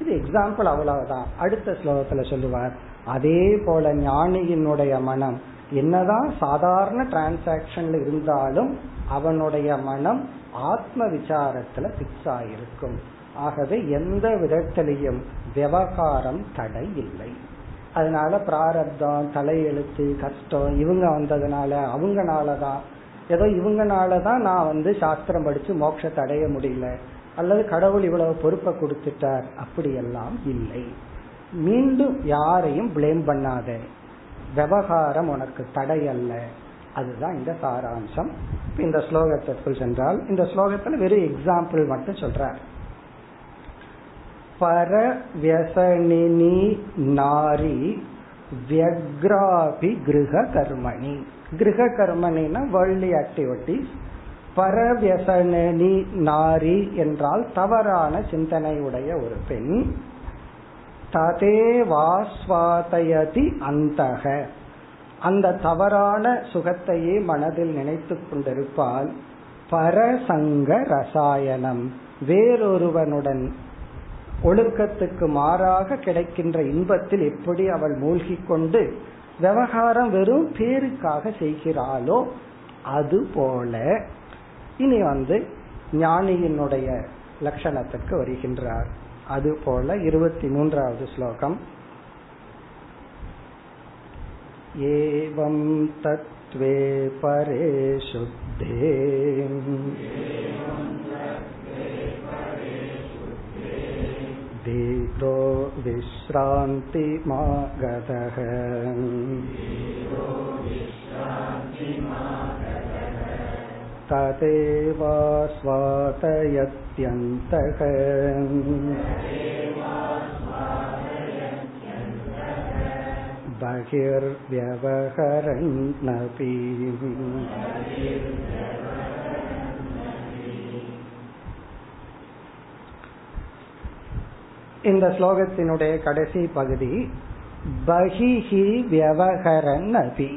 இது எக்ஸாம்பிள் அவ்வளவுதான். அடுத்த ஸ்லோகத்துல சொல்லுவார். அதே போல ஞானியினுடைய மனம் என்னதான் சாதாரண டிரான்சாக்சன்ல இருந்தாலும் அவனுடைய மனம் ஆத்ம விசாரத்துல பிக்ஸ் ஆயிருக்கும். ஆகவே எந்த விதத்திலையும் விவகாரம் தடை இல்லை. அதனால பிராரப்தம் தலையெழுத்து கஷ்டம் இவங்க வந்ததுனால அவங்கனாலதான். ஏதோ இவங்கனாலதான் நான் வந்து சாஸ்திரம் படிச்சு மோட்சத்தை அடைய முடியல. அல்லது கடவுள் இவ்வளவு பொறுப்பை கொடுத்துட்டார். அப்படியெல்லாம் இல்லை. மீண்டும் யாரையும் பிளேம் பண்ணாத. விவகாரம் உனக்கு தடை அல்ல அதுதான் இந்த சாராம்சம். இந்த ஸ்லோகத்திற்குள் சென்றால் இந்த ஸ்லோகத்துல வெறும் எக்ஸாம்பிள் மட்டும் சொல்றார். பரவியசனினி நாரி வியக்ராபி கிரக கர்மணி கிரக கர்மணினா வேர்ல்டி ஆக்டிவிட்டிஸ் பரவியசனி நாரி என்றால் தவறான சிந்தனையுடைய ஒரு பெண். ததே வாஸ்வாதயதி அந்தக. அந்த தவறான சுகத்தையே மனதில் நினைத்து கொண்டிருப்பால் பரசங்க ரசாயனம். வேறொருவனுடன் ஒழுக்கத்துக்கு மாறாக கிடைக்கின்ற இன்பத்தில் எப்படி அவள் மூழ்கி கொண்டு விவகாரம் வெறும் பேருக்காக செய்கிறாளோ அது போல இனி வந்து ஞானியினுடைய லட்சணத்துக்கு வருகின்றார். அது போல இருபத்தி மூன்றாவது ஸ்லோகம் ஏவம் தத்வே பரே சுத்தே धीरो विश्रान्तिमागतः तदेवास्वादयत्यन्तः बहिर्व्यवहरन्नपि இந்த ஸ்லோகத்தினுடைய கடைசி பகுதி பகிஹி வியவகரன் அபி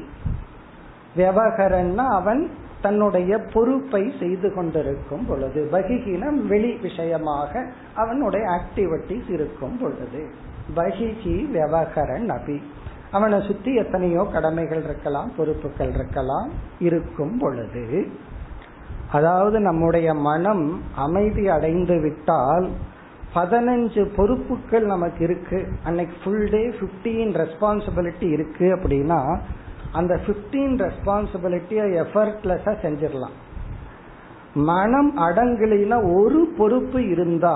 வியவகரன்னா அவன் தன்னுடைய பொறுப்பை செய்து கொண்டிருக்கும் பொழுது பகிகின வெளி விஷயமாக அவனுடைய ஆக்டிவிட்டிஸ் இருக்கும் பொழுது. பகிகி விவகரன் அபி. அவனை சுத்தி எத்தனையோ கடமைகள் இருக்கலாம் பொறுப்புகள் இருக்கலாம் இருக்கும் பொழுது. அதாவது நம்முடைய மனம் அமைதி அடைந்து விட்டால் பதினஞ்சு பொறுப்புகள் நமக்கு இருக்கு. அன்னைக்கு ஃபுல் டே ஃபிஃப்டீன் ரெஸ்பான்சிபிலிட்டி இருக்கு அப்படின்னா அந்த பிப்டீன் ரெஸ்பான்சிபிலிட்டியை எஃபர்ட்லெஸ்ஸா செஞ்சிடலாம். மனம் அடங்கலினா ஒரு பொறுப்பு இருந்தா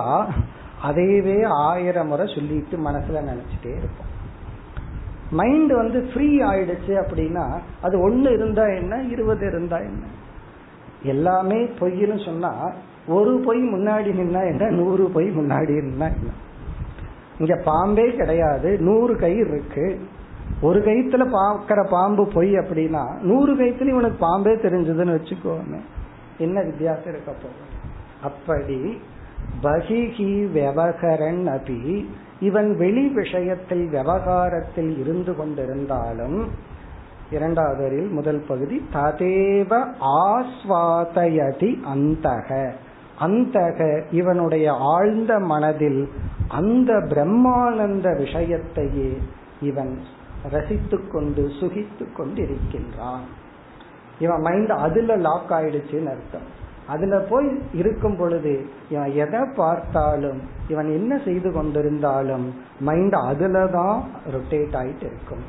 அதையவே ஆயிரம் முறை சொல்லிட்டு மனசுல நினைச்சிட்டே இருப்போம். மைண்ட் வந்து ஃப்ரீ ஆயிடுச்சு அப்படின்னா அது ஒன்னு இருந்தா என்ன இருபது இருந்தா என்ன? எல்லாமே பொய்னு சொன்னா ஒரு பொய் முன்னாடி நின்னா என்ன நூறு பொய் முன்னாடி நின்னா என்ன? இங்க பாம்பே கிடையாது நூறு கயிறு இருக்கு. ஒரு கயித்துல பாக்கிற பாம்பு பொய் அப்படின்னா நூறு கயித்துல இவனுக்கு பாம்பே தெரிஞ்சதுன்னு வச்சுக்கோமே. என்ன வித்தியாசம் இருக்க போகும் அப்படி பகிஹி விவகரன் அபி இவன் வெளி விஷயத்தில் விவகாரத்தில் இருந்து கொண்டிருந்தாலும் இரண்டாவது வரையில் முதல் பகுதி ததேவ ஆஸ்வாதயதி அந்தக. அந்தக இவனுடைய ஆழ்ந்த மனதில் அந்த பிரம்மானந்த விஷயத்தையே இவன் ரசித்துக் கொண்டு சுகித்து கொண்டு இருக்கின்றான் இவன் மைண்ட் அதுல லாக் ஆயிடுச்சுன்னு அர்த்தம். அதுல போய் இருக்கும் பொழுது இவன் எதை பார்த்தாலும் இவன் என்ன செய்து கொண்டிருந்தாலும் மைண்ட் அதுலதான் ரொட்டேட் ஆயிட்டு இருக்கும்.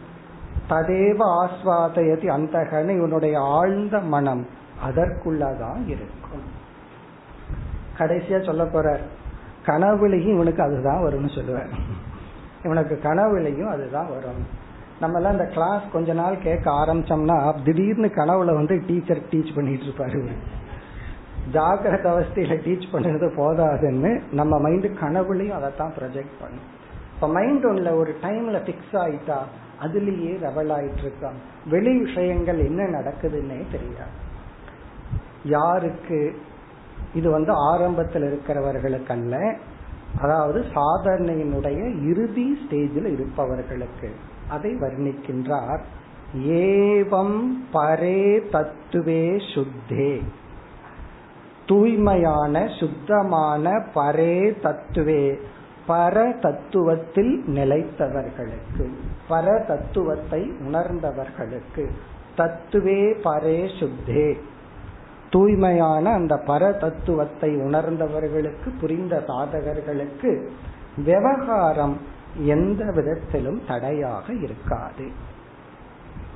ததேவ ஆஸ்வாதயதி அந்தகன இவனுடைய ஆழ்ந்த மனம் அதற்குள்ளதான் இருக்கும். கடைசியா சொல்ல போற கனவுலையும் இவனுக்கு அதுதான் வரும்னு சொல்லுவேன் இவனுக்கு கனவுலையும் அதுதான் வரும். நம்ம எல்லாம் இந்த கிளாஸ் கொஞ்ச நாள் கேட்க ஆரம்பிச்சோம்னா திடீர்னு கனவுல வந்து டீச்சர் டீச் பண்ணிட்டு இருப்பாரு ஜாகிரத அவஸ்தையில டீச் பண்ணுறது போதாதுன்னு நம்ம மைண்டு கனவுலையும் தான் ப்ரொஜெக்ட் பண்ணும். இப்போ மைண்ட் ஒன்றில் ஒரு டைம்ல ஃபிக்ஸ் ஆயிட்டா அதுலேயே ரெவல் ஆயிட்டு இருக்கான். வெளி விஷயங்கள் என்ன நடக்குதுன்னே தெரியாது. யாருக்கு இது வந்து ஆரம்பத்தில் இருக்கிறவர்களுக்கு அல்ல அதாவது சாதனையினுடைய இறுதி ஸ்டேஜில் இருப்பவர்களுக்கு. அதை வர்ணிக்கின்றார். ஏவம் பரே தத்துவே சுத்தே. தூய்மையான சுத்தமான பரே தத்துவே. பர தத்துவத்தில் நிலைத்தவர்களுக்கு பர தத்துவத்தை உணர்ந்தவர்களுக்கு தத்துவே பரே சுத்தே. தூய்மையான அந்த பர தத்துவத்தை உணர்ந்தவர்களுக்கு புரிந்த சாதகர்களுக்கு விவகாரம் எந்த விதத்திலும் தடையாக இருக்காது.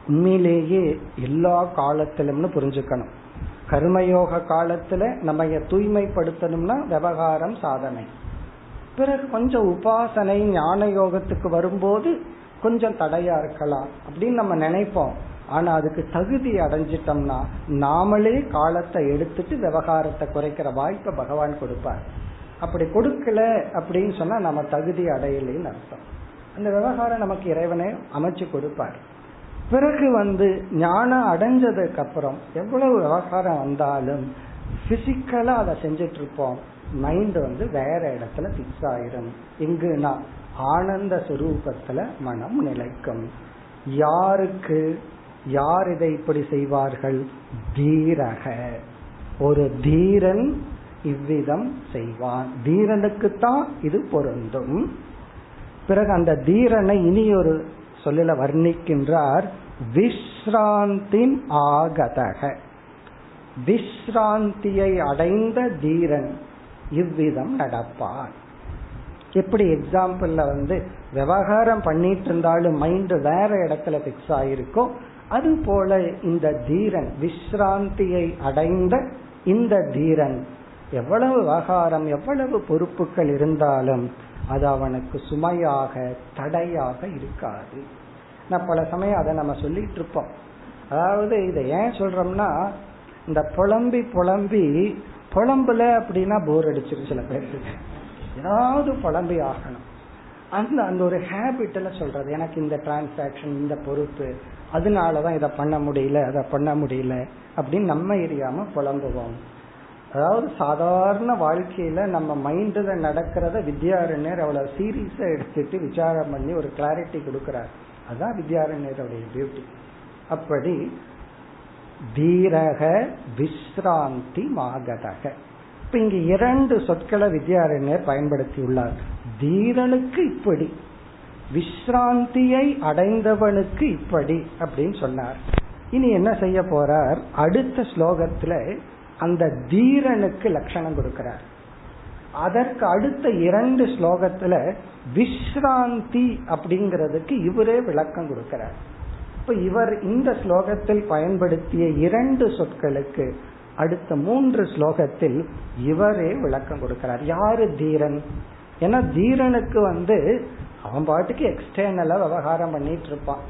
உண்மையிலேயே எல்லா காலத்திலும்னு புரிஞ்சுக்கணும். கர்மயோக காலத்துல நம்ம தூய்மைப்படுத்தணும்னா விவகாரம் சாதனை. பிறகு கொஞ்சம் உபாசனை ஞான யோகத்துக்கு வரும்போது கொஞ்சம் தடையா இருக்கலாம் அப்படின்னு நம்ம நினைப்போம். ஆனா அதுக்கு தகுதி அடைஞ்சிட்டோம்னா நாமளே காலத்தை எடுத்துட்டு விவகாரத்தை குறைக்கிற வாய்ப்பை பகவான் கொடுப்பார். அப்படி கொடுக்கல அப்படின்னு சொன்னா நம்ம தகுதி அடையலைன்னு அர்த்தம். அந்த விவகாரம் நமக்கு இறைவனே அமைச்சு கொடுப்பார். பிறகு வந்து ஞானம் அடைஞ்சதுக்கு அப்புறம் எவ்வளவு விவகாரம் வந்தாலும் பிசிக்கலா அதை செஞ்சிட்டு இருப்போம். மைண்ட் வந்து வேற இடத்துல பிக்ஸ் ஆயிரும். எங்குனா ஆனந்த சுரூபத்துல மனம் நிலைக்கும். யாருக்கு யார் இதை இப்படி செய்வார்கள்? தீரக. ஒரு தீரன் இவ்விதம் செய்வான். தீரனுக்குத்தான் இது பொருந்தும். பிறகு அந்த தீரனை இனி ஒரு சொல்லில வர்ணிக்கின்றார் விஸ்ராந்தின் ஆகதக. விஸ்ராந்தியை அடைந்த தீரன் இவ்விதம் நடப்பான். எப்படி எக்ஸாம்பிள்ல வந்து விவகாரம் பண்ணிட்டு இருந்தாலும் மைண்ட் வேற இடத்துல பிக்ஸ் ஆயிருக்கும் அது போல இந்த தீரன் விஸ்ராந்தியை அடைந்த இந்த தீரன் எவ்வளவு விவகாரம் எவ்வளவு பொறுப்புகள் இருந்தாலும் அது அவனுக்கு சுமையாக தடையாக இருக்காது. நான் பல சமயம் அதை நம்ம சொல்லிட்டு இருப்போம். அதாவது இதை ஏன் சொல்றோம்னா இந்த புலம்பி புலம்பி புலம்புல அப்படின்னா போர் அடிச்சிரு சில பேருக்கு. ஏதாவது புலம்பி ஆகணும். அந்த அந்த ஒரு ஹேபிட்ல சொல்றது எனக்கு இந்த டிரான்சாக்சன் இந்த பொறுப்பு அதனாலதான் இதை பண்ண முடியல அதை பண்ண முடியல அப்படின்னு நம்ம எரியாம புலம்புவோம். அதாவது சாதாரண வாழ்க்கையில நம்ம மைண்ட்ல நடக்கிறத வித்யாரண்யர் அவ்வளவு சீரியஸா எடுத்துட்டு விசாரம் பண்ணி ஒரு கிளாரிட்டி கொடுக்கிறார். அதுதான் வித்யாரண்யருடைய பியூட்டி அப்படி தீரக விஸ்ராந்தி மாகதக. இப்ப இங்க இரண்டு சொற்களை வித்யாரண்யர் பயன்படுத்தியுள்ளார் தீரனுக்கு இப்படி விஸ்ராந்தியை அடைந்தவனுக்கு இப்படி அப்படின்னு சொன்னார். இனி என்ன செய்ய போறார்? அடுத்த ஸ்லோகத்துல அந்த தீரனுக்கு லட்சணம் கொடுக்கிறார். அதற்கு அடுத்த இரண்டு ஸ்லோகத்துல விஸ்ராந்தி அப்படிங்கிறதுக்கு இவரே விளக்கம் கொடுக்கிறார். இப்ப இவர் இந்த ஸ்லோகத்தில் பயன்படுத்திய இரண்டு சொற்களுக்கு அடுத்த மூன்று ஸ்லோகத்தில் இவரே விளக்கம் கொடுக்கிறார். யாரு தீரன்? ஏன்னா தீரனுக்கு வந்து அவன் பாட்டுக்கு எக்ஸ்டர்னலா விவகாரம் பண்ணிட்டு இருப்பான்.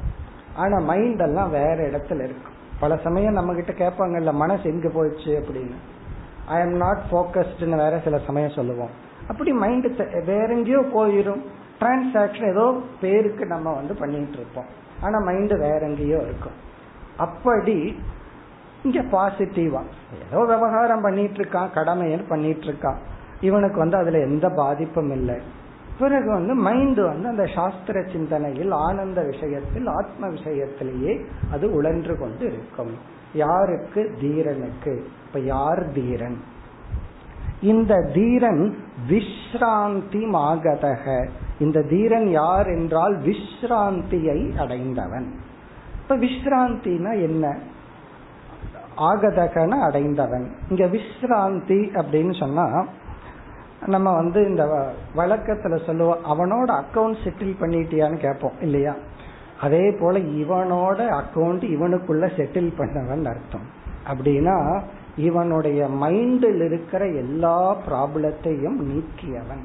ஆனா மைண்ட் எல்லாம் வேற இடத்துல இருக்கும் பல சமயம் நம்ம கிட்ட கேட்பாங்கல்ல மனசு எங்க போயிடுச்சு? அப்படின்னு. ஐ எம் நாட் போக்கஸ்ட்னு வேற சில சமயம் சொல்லுவோம். அப்படி மைண்ட் வேற எங்கேயோ போயிடும் டிரான்சாக்சன் ஏதோ பேருக்கு நம்ம வந்து பண்ணிட்டு இருப்போம். ஆனா மைண்ட் வேற எங்கேயோ இருக்கும். அப்படி இங்க பாசிட்டிவா ஏதோ விவகாரம் பண்ணிட்டு இருக்கான் கடமைன்னு பண்ணிட்டு இருக்கான். இவனுக்கு வந்து அதுல எந்த பாதிப்பும் இல்லை. பிறகு வந்து மைண்ட் வந்து அந்த சாஸ்திர சிந்தனையில் ஆனந்த விஷயத்தில் ஆத்ம விஷயத்திலேயே அது உழன்று கொண்டு இருக்கும். யாருக்கு? தீரனுக்கு. இப்ப யார் தீரன்? இந்த தீரன் விஸ்ராந்தி மாகதக இந்த தீரன் யார் என்றால் விஸ்ராந்தியை அடைந்தவன். இப்ப விஸ்ராந்தினா என்ன? ஆகதகன அடைந்தவன். இங்க விஸ்ராந்தி அப்படின்னு சொன்னா நம்ம வந்து இந்த வழக்கத்துல சொல்லுவோம் அவனோட அக்கௌண்ட் செட்டில் பண்ணிட்டியான்னு கேட்போம் இல்லையா? அதே போல இவனோட அக்கௌண்ட் இவனுக்குள்ள செட்டில் பண்ணவன் அர்த்தம். அப்படின்னா இவனுடைய மைண்டில் இருக்கிற எல்லா ப்ராப்ளத்தையும் நீக்கியவன்.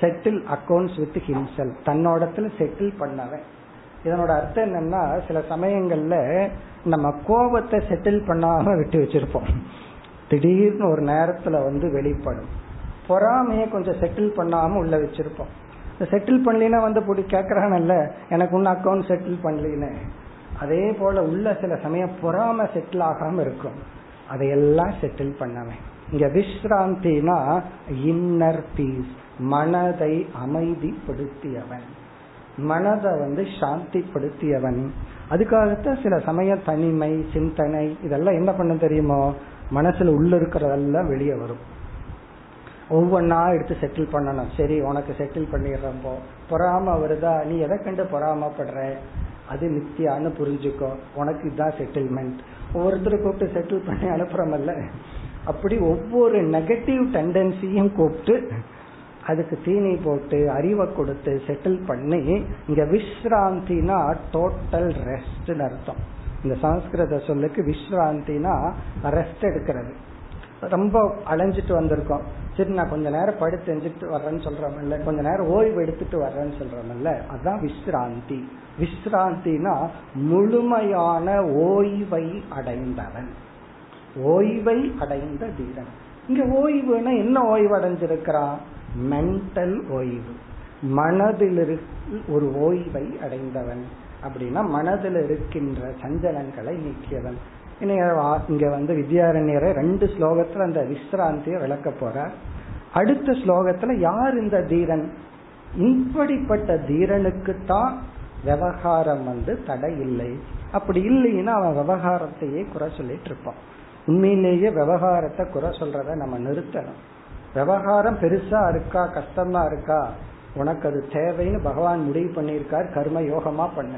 செட்டில் அக்கௌண்ட்ஸ் வித் ஹிம்செல் தன்னோடத்துல செட்டில் பண்ணவன். இதனோட அர்த்தம் என்னன்னா சில சமயங்கள்ல நம்ம கோபத்தை செட்டில் பண்ணாம விட்டு வச்சிருப்போம். திடீர்னு ஒரு நேரத்துல வந்து வெளிப்படும். பொறாமைய கொஞ்சம் செட்டில் பண்ணாம உள்ள வச்சிருப்போம். செட்டில் பண்ணலினா வந்து போட்டு கேக்குறானல்ல எனக்கு ஒன்னும் அக்கௌண்ட் செட்டில் பண்ணலின்னு. அதே போல உள்ள சில சமயம் பொறாம செட்டில் ஆகாம இருக்கும். அதையெல்லாம் செட்டில் பண்ணவேன் இங்க விஸ்ராந்தினா இன்னர் பீஸ் மனதை அமைதிப்படுத்தியவன். மனதை வந்து சாந்திப்படுத்தியவன். அதுக்காகத்தான் சில சமயம் தனிமை சிந்தனை இதெல்லாம் என்ன பண்ண தெரியுமோ? மனசுல உள்ள இருக்கிறதெல்லாம் வெளியே வரும். ஒவ்வொன்னா எடுத்து செட்டில் பண்ணணும். சரி உனக்கு செட்டில் பண்ணிடுறப்போ பொறாம வருதா? நீ எதை கண்டு பொறாமப்படுற? அது நித்தியான்னு புரிஞ்சுக்கோ. உனக்கு இதுதான் செட்டில்மெண்ட் ஒவ்வொருத்தரும் கூப்பிட்டு செட்டில் பண்ணி அனுப்புறமல்ல. அப்படி ஒவ்வொரு நெகட்டிவ் டெண்டன்சியும் கூப்பிட்டு அதுக்கு தீனி போட்டு அறிவை கொடுத்து செட்டில் பண்ணி இங்க விஸ்ராந்தினா டோட்டல் ரெஸ்ட் அர்த்தம். இந்த சமஸ்கிருத சொல்லுக்கு விஸ்ராந்தினா ரெஸ்ட் எடுக்கிறது. ரொம்ப அலைஞ்சிட்டு வந்திருக்கோம். சரி நான் கொஞ்ச நேரம் படுத்து எஞ்சிட்டு வர்றேன்னு சொல்றோம்ல கொஞ்ச நேரம் ஓய்வு எடுத்துட்டு வர்றேன்னு சொல்றோம்ல அதுதான் விஸ்ராந்தி. விஸ்ராந்தினா முழுமையான ஓய்வை அடைந்தவன். ஓய்வை அடைந்த தீரன் இங்க ஓய்வுனா என்ன ஓய்வு அடைஞ்சிருக்கிறான்? மென்டல் ஓய்வு. மனதில் ஒரு ஓய்வை அடைந்தவன். அப்படின்னா மனதில் இருக்கின்ற சஞ்சலங்களை நீக்கியவன். இங்க வந்து வித்யாரண்யரை ரெண்டு ஸ்லோகத்துல அந்த விஸ்ராந்தியை விளக்க போற அடுத்த ஸ்லோகத்துல யார் இந்த தீரன்? இப்படிப்பட்ட தீரனுக்கு தான் விவகாரம் வந்து தடை இல்லை அப்படி இல்லைன்னா அவன் விவகாரத்தையே குறை சொல்லிட்டு இருப்பான். உண்மையிலேயே விவகாரத்தை குறை சொல்றத நம்ம நிறுத்தணும். விவகாரம் பெருசா இருக்கா கஷ்டமா இருக்கா? உனக்கு அது தேவைன்னு பகவான் முடிவு பண்ணியிருக்கார் கர்ம யோகமா பண்ண.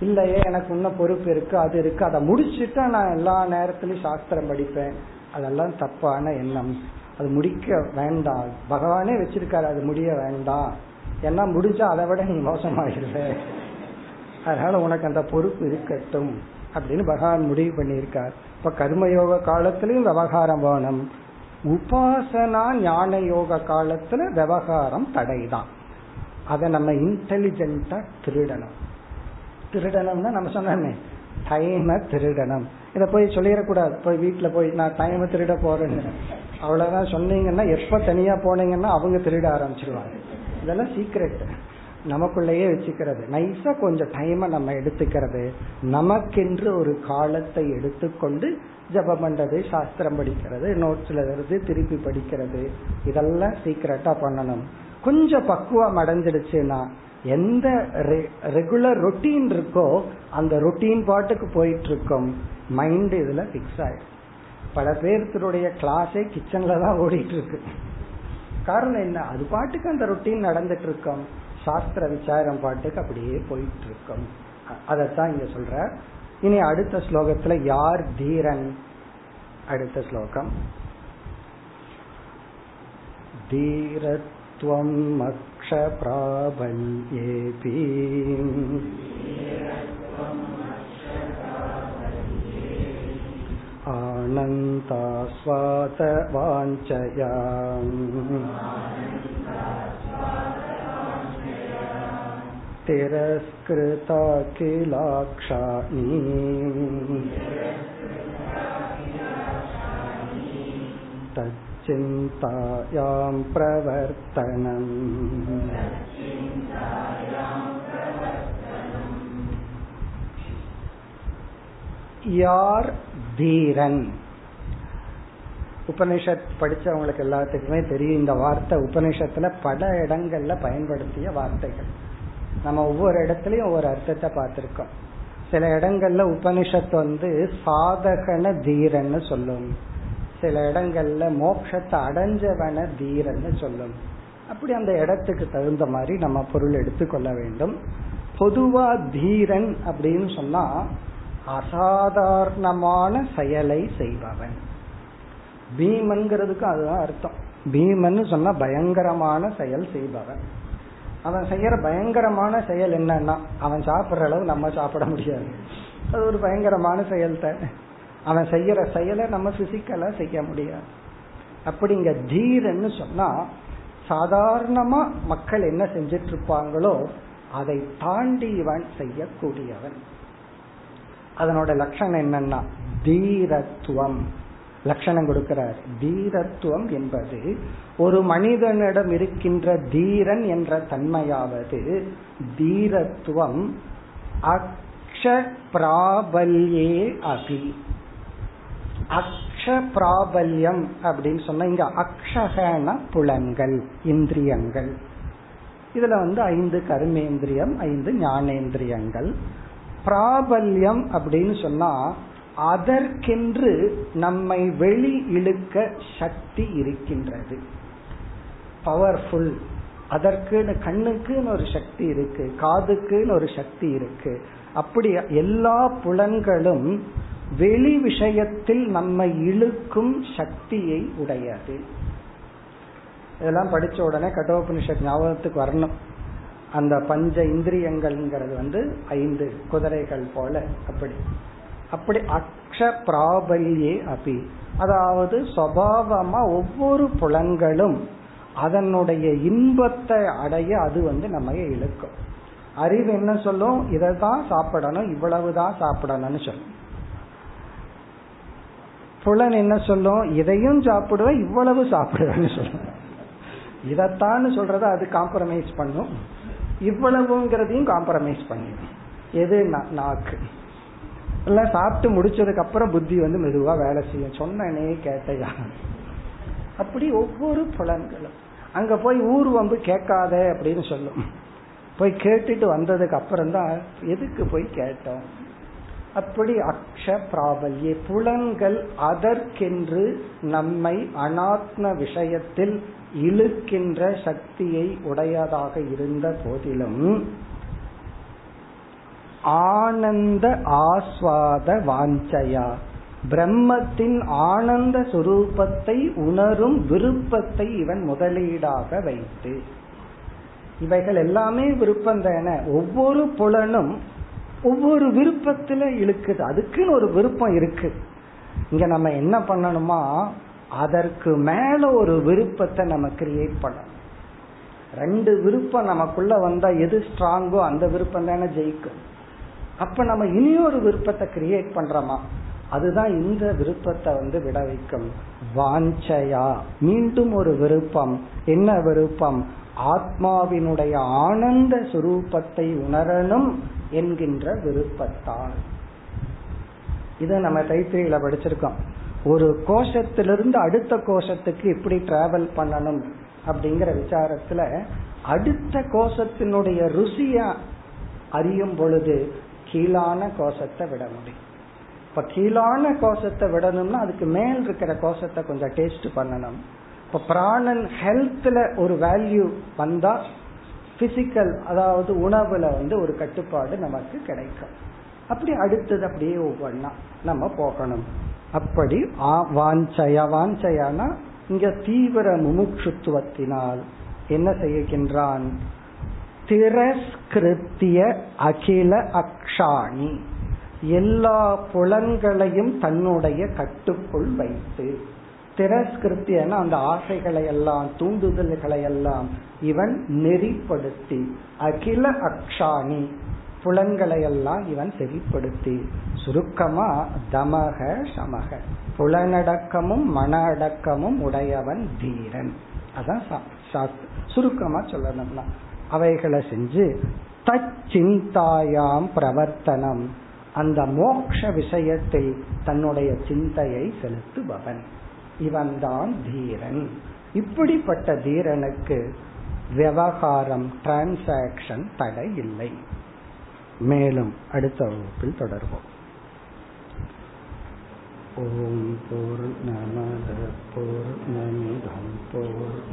இல்லையே எனக்கு இன்னும் பொறுப்பு இருக்கு அது இருக்கு. அதை முடிச்சுட்டா நான் எல்லா நேரத்திலயும் சாஸ்திரம் படிப்பேன். அதெல்லாம் தப்பான எண்ணம். அது முடிக்க வேண்டாம். பகவானே வச்சிருக்காரு அது முடிய வேண்டாம். ஏன்னா முடிஞ்சா அதை விட நீ மோசமாயிருவ. அதனால உனக்கு அந்த பொறுப்பு இருக்கட்டும் அப்படின்னு பகவான் முடிவு பண்ணியிருக்கார். இப்ப கர்மயோக காலத்திலையும் விவகாரம் வேணும். உபாசனா ஞான யோக காலத்துல விவகாரம் தடைதான். அதை நம்ம இன்டெலிஜென்டா திருடணும். திருடனம்னா நம்ம சொன்னோமே. டைமை திருடனம். இதை போய் சொல்லிடக்கூடாது. போய் வீட்டில் போய் நான் டைமை திருட போறேன்னு. அவ்வளவுதான் சொன்னீங்கன்னா எப்ப தனியா போனீங்கன்னா அவங்க திருட ஆரம்பிச்சிருவாங்க. இதெல்லாம் சீக்ரெட் நமக்குள்ளேயே வச்சுக்கிறது. நைஸா கொஞ்சம் டைமை நம்ம எடுத்துக்கிறது. நமக்கென்று ஒரு காலத்தை எடுத்துக்கொண்டு ஜபம் பண்றது சாஸ்திரம் படிக்கிறது நோட்ஸ்ல இருந்து திருப்பி படிக்கிறது. இதெல்லாம் சீக்கிரட்டா பண்ணணும். கொஞ்சம் பக்குவம் அடைஞ்சிடுச்சுன்னா எந்த ரெகுலர் ரொட்டீன் இருக்கோ அந்த ரொட்டீன் பாட்டுக்கு போயிட்டு இருக்கும் மைண்ட் இதுல பிக்ஸ் ஆயிடும். பல பேர்த்தருடைய கிளாஸே கிச்சன்ல தான் ஓடிட்டு இருக்கு காரணம் என்ன? அது பாட்டுக்கு அந்த ரொட்டீன் நடந்துட்டு இருக்கோம் சாஸ்திர விசாரம் பாட்டுக்கு அப்படியே போயிட்டு இருக்கோம் அதத்தான் இங்க சொல்ற. இனி அடுத்த ஸ்லோகத்துல யார் தீரன்? அடுத்த ஸ்லோகம். त्वं मक्षप्राबल्येऽपि आनन्तास्वातवाञ्चया तिरस्कृता किलाक्षाणी तत् तच्चिन्तायां प्रवर्तनम् யார் தீரன் உபனிஷத் படிச்சவங்களுக்கு எல்லாத்துக்குமே தெரியும் இந்த வார்த்தை உபனிஷத்துல பல இடங்கள்ல பயன்படுத்திய வார்த்தைகள் நம்ம ஒவ்வொரு இடத்துலயும் ஒவ்வொரு அர்த்தத்தை பார்த்திருக்கோம் சில இடங்கள்ல உபனிஷத் வந்து சாதகன தீரன்னு சொல்லும் சில இடங்கள்ல மோட்சத்தை அடைஞ்சவன தீரன்னு சொல்லும். அப்படி அந்த இடத்துக்கு தகுந்த மாதிரி நம்ம பொருள் எடுத்துக்கொள்ள வேண்டும். பொதுவா தீரன் அப்படின்னு சொன்னா அசாதாரணமான செயலை செய்பவன். பீமன்கிறதுக்கு அதுதான் அர்த்தம். பீமன் சொன்னா பயங்கரமான செயல் செய்பவன். அவன் செய்யற பயங்கரமான செயல் என்னன்னா அவன் சாப்பிடுற அளவு நம்ம சாப்பிட முடியாது. அது ஒரு பயங்கரமான செயல் தான். அவன் செய்யற செயலை நம்ம பிசிக்கலா செய்ய முடியாது. அப்படிங்க தீரன்னு சொன்னா சாதாரணமா மக்கள் என்ன செஞ்சிட்டு இருப்பாங்களோ அதை தாண்டி இவன் செய்யக்கூடியவன். அதனோட லட்சணம் என்னன்னா தீரத்துவம். லட்சணம் கொடுக்கிறார். தீரத்துவம் என்பது ஒரு மனிதனிடம் இருக்கின்ற தீரன் என்ற தன்மையாவது தீரத்துவம் அக்ஷ பிராபல்யே அபி. அக்ஷ பிராபல்யம் அப்படின்னு சொன்னா இங்க அக்ஷகன புலன்கள் இந்திரியங்கள். இதுல வந்து ஐந்து கர்மேந்திரியம் ஐந்து ஞானேந்திரியங்கள். பிராபல்யம் அப்படின்னு சொன்னா அதற்கென்று நம்மை வெளி இழுக்க சக்தி இருக்கின்றது. பவர்ஃபுல் அதற்குன்னு கண்ணுக்குன்னு ஒரு சக்தி இருக்கு காதுக்குன்னு ஒரு சக்தி இருக்கு. அப்படி எல்லா புலன்களும் வெளி விஷயத்தில் நம்மை இழுக்கும் சக்தியை உடையது. இதெல்லாம் படிச்ச உடனே கட்டோபனிஷத் ஞாபகத்துக்கு வரணும். அந்த பஞ்ச இந்திரியங்கள்ங்கிறது வந்து ஐந்து குதிரைகள் போல அப்படி. அப்படி அக்ஷ பிராபல்யே அபி. அதாவது சுவாவமா ஒவ்வொரு புலங்களும் அதனுடைய இன்பத்தை அடைய அது வந்து நம்ம இழுக்கும். அறிவு என்ன சொல்லும்? இதை தான் சாப்பிடணும் இவ்வளவுதான் சாப்பிடணும்னு சொல்லும். புலன் என்ன சொல்லும்? இதையும் சாப்பிடுவேன் இவ்வளவு சாப்பிடுவேன்னு சொல்லும். இதைத்தான்னு சொல்றத அது காம்ப்ரமைஸ் பண்ணும். இவ்வளவுங்கிறதையும் காம்ப்ரமைஸ் பண்ணிடும் எது? நாக்கு. எல்லாம் சாப்பிட்டு முடிச்சதுக்கு அப்புறம் புத்தி வந்து மெதுவா வேலை செய்யும். சொன்னனே கேட்டையா? அப்படி ஒவ்வொரு புலன்களும். அங்க போய் ஊர் வம்பு கேட்காத அப்படின்னு சொல்லும். போய் கேட்டுட்டு வந்ததுக்கு அப்புறம் தான் எதுக்கு போய் கேட்டோம்? அப்படி அக்ஷ பிராபல்ய புலன்கள் அதற்கென்று நம்மை அனாத்ம விஷயத்தில் இழுக்கின்ற சக்தியை உடையதாக இருந்த போதிலும் ஆனந்த ஆஸ்வாத வாஞ்சையா. பிரம்மத்தின் ஆனந்த சுரூபத்தை உணரும் விருப்பத்தை இவன் முதலீடாக வைத்து. இவைகள் எல்லாமே விருப்பம் தான. ஒவ்வொரு புலனும் ஒவ்வொரு விருப்பத்துல இழுக்குது. அதுக்குன்னு ஒரு விருப்பம் இருக்கு. இங்க நம்ம என்ன பண்ணணுமா? அதற்கு மேல ஒரு விருப்பத்தை நம்ம கிரியேட் பண்ணணும். ரெண்டு விருப்பம் நமக்குள்ள வந்தா எது ஸ்ட்ராங்கோ அந்த விருப்பம் தானே ஜெயிக்கும். அப்ப நம்ம இனியொரு விருப்பத்தை கிரியேட் பண்றோமா? அதுதான் இந்த விருப்பத்தை வந்து விட வைக்கும். வாஞ்சையா. மீண்டும் ஒரு விருப்பம். என்ன விருப்பம்? ஆத்மாவினுடைய ஆனந்த சுரூபத்தை உணரணும். என்கின்ற விருப்பத்தால். இதை நம்ம தைத்திரியில படிச்சிருக்கோம். ஒரு கோஷத்திலிருந்து அடுத்த கோஷத்துக்கு எப்படி டிராவல் பண்ணணும் அப்படிங்கிற விசாரத்துல அடுத்த கோஷத்தினுடைய ருசிய அறியும் பொழுது கீழான கோஷத்தை விட முடியும். இப்ப கீழான கோஷத்தை விடணும்னா அதுக்கு மேல் இருக்கிற கோஷத்தை கொஞ்சம் டேஸ்ட் பண்ணணும். இப்ப பிராணன் ஹெல்த்ல ஒரு வேல்யூ வந்தா பிசிக்கல் அதாவது உணவுல வந்து ஒரு கட்டுப்பாடு நமக்கு கிடைக்கும். அப்படி அடுத்தது அப்படியே ஒவ்வொன்னா நம்ம போகணும். அப்படி வாஞ்சய வாஞ்சையானா இங்க தீவிர முமுட்சுத்துவத்தினால் என்ன செய்கின்றான்? திரஸ்கிருத்திய அகில அக்ஷாணி. எல்லா புலன்களையும் தன்னுடைய கட்டுக்குள் வைத்து திரஸ்கிருத்தியன அந்த ஆசைகளை எல்லாம் தூண்டுதல்களை எல்லாம் இவன் நெறிப்படுத்தி அகில அக்ஷாணி புலன்களை எல்லாம் இவன் செறிப்படுத்தி சுருக்கமா தமக சமக. புலனடக்கமும் மன அடக்கமும் உடையவன் தீரன். அதான் சுருக்கமா சொல்லணும்னா. அவைகளை செஞ்சு தச்சிந்தாயாம் பிரவர்த்தனம். அந்த மோக்ஷ விஷயத்தில் தன்னுடைய சிந்தையை செலுத்துபவன். இவன்தான் தீரன். இப்படிப்பட்ட தீரனுக்கு விவகாரம் டிரான்சாக்சன் தடை இல்லை. மேலும் அடுத்த வகுப்பில் தொடர்வோம். ஓம் போர் நமத போர் நமிதம் போர்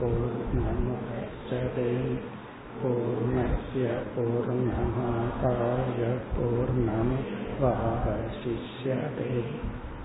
போர்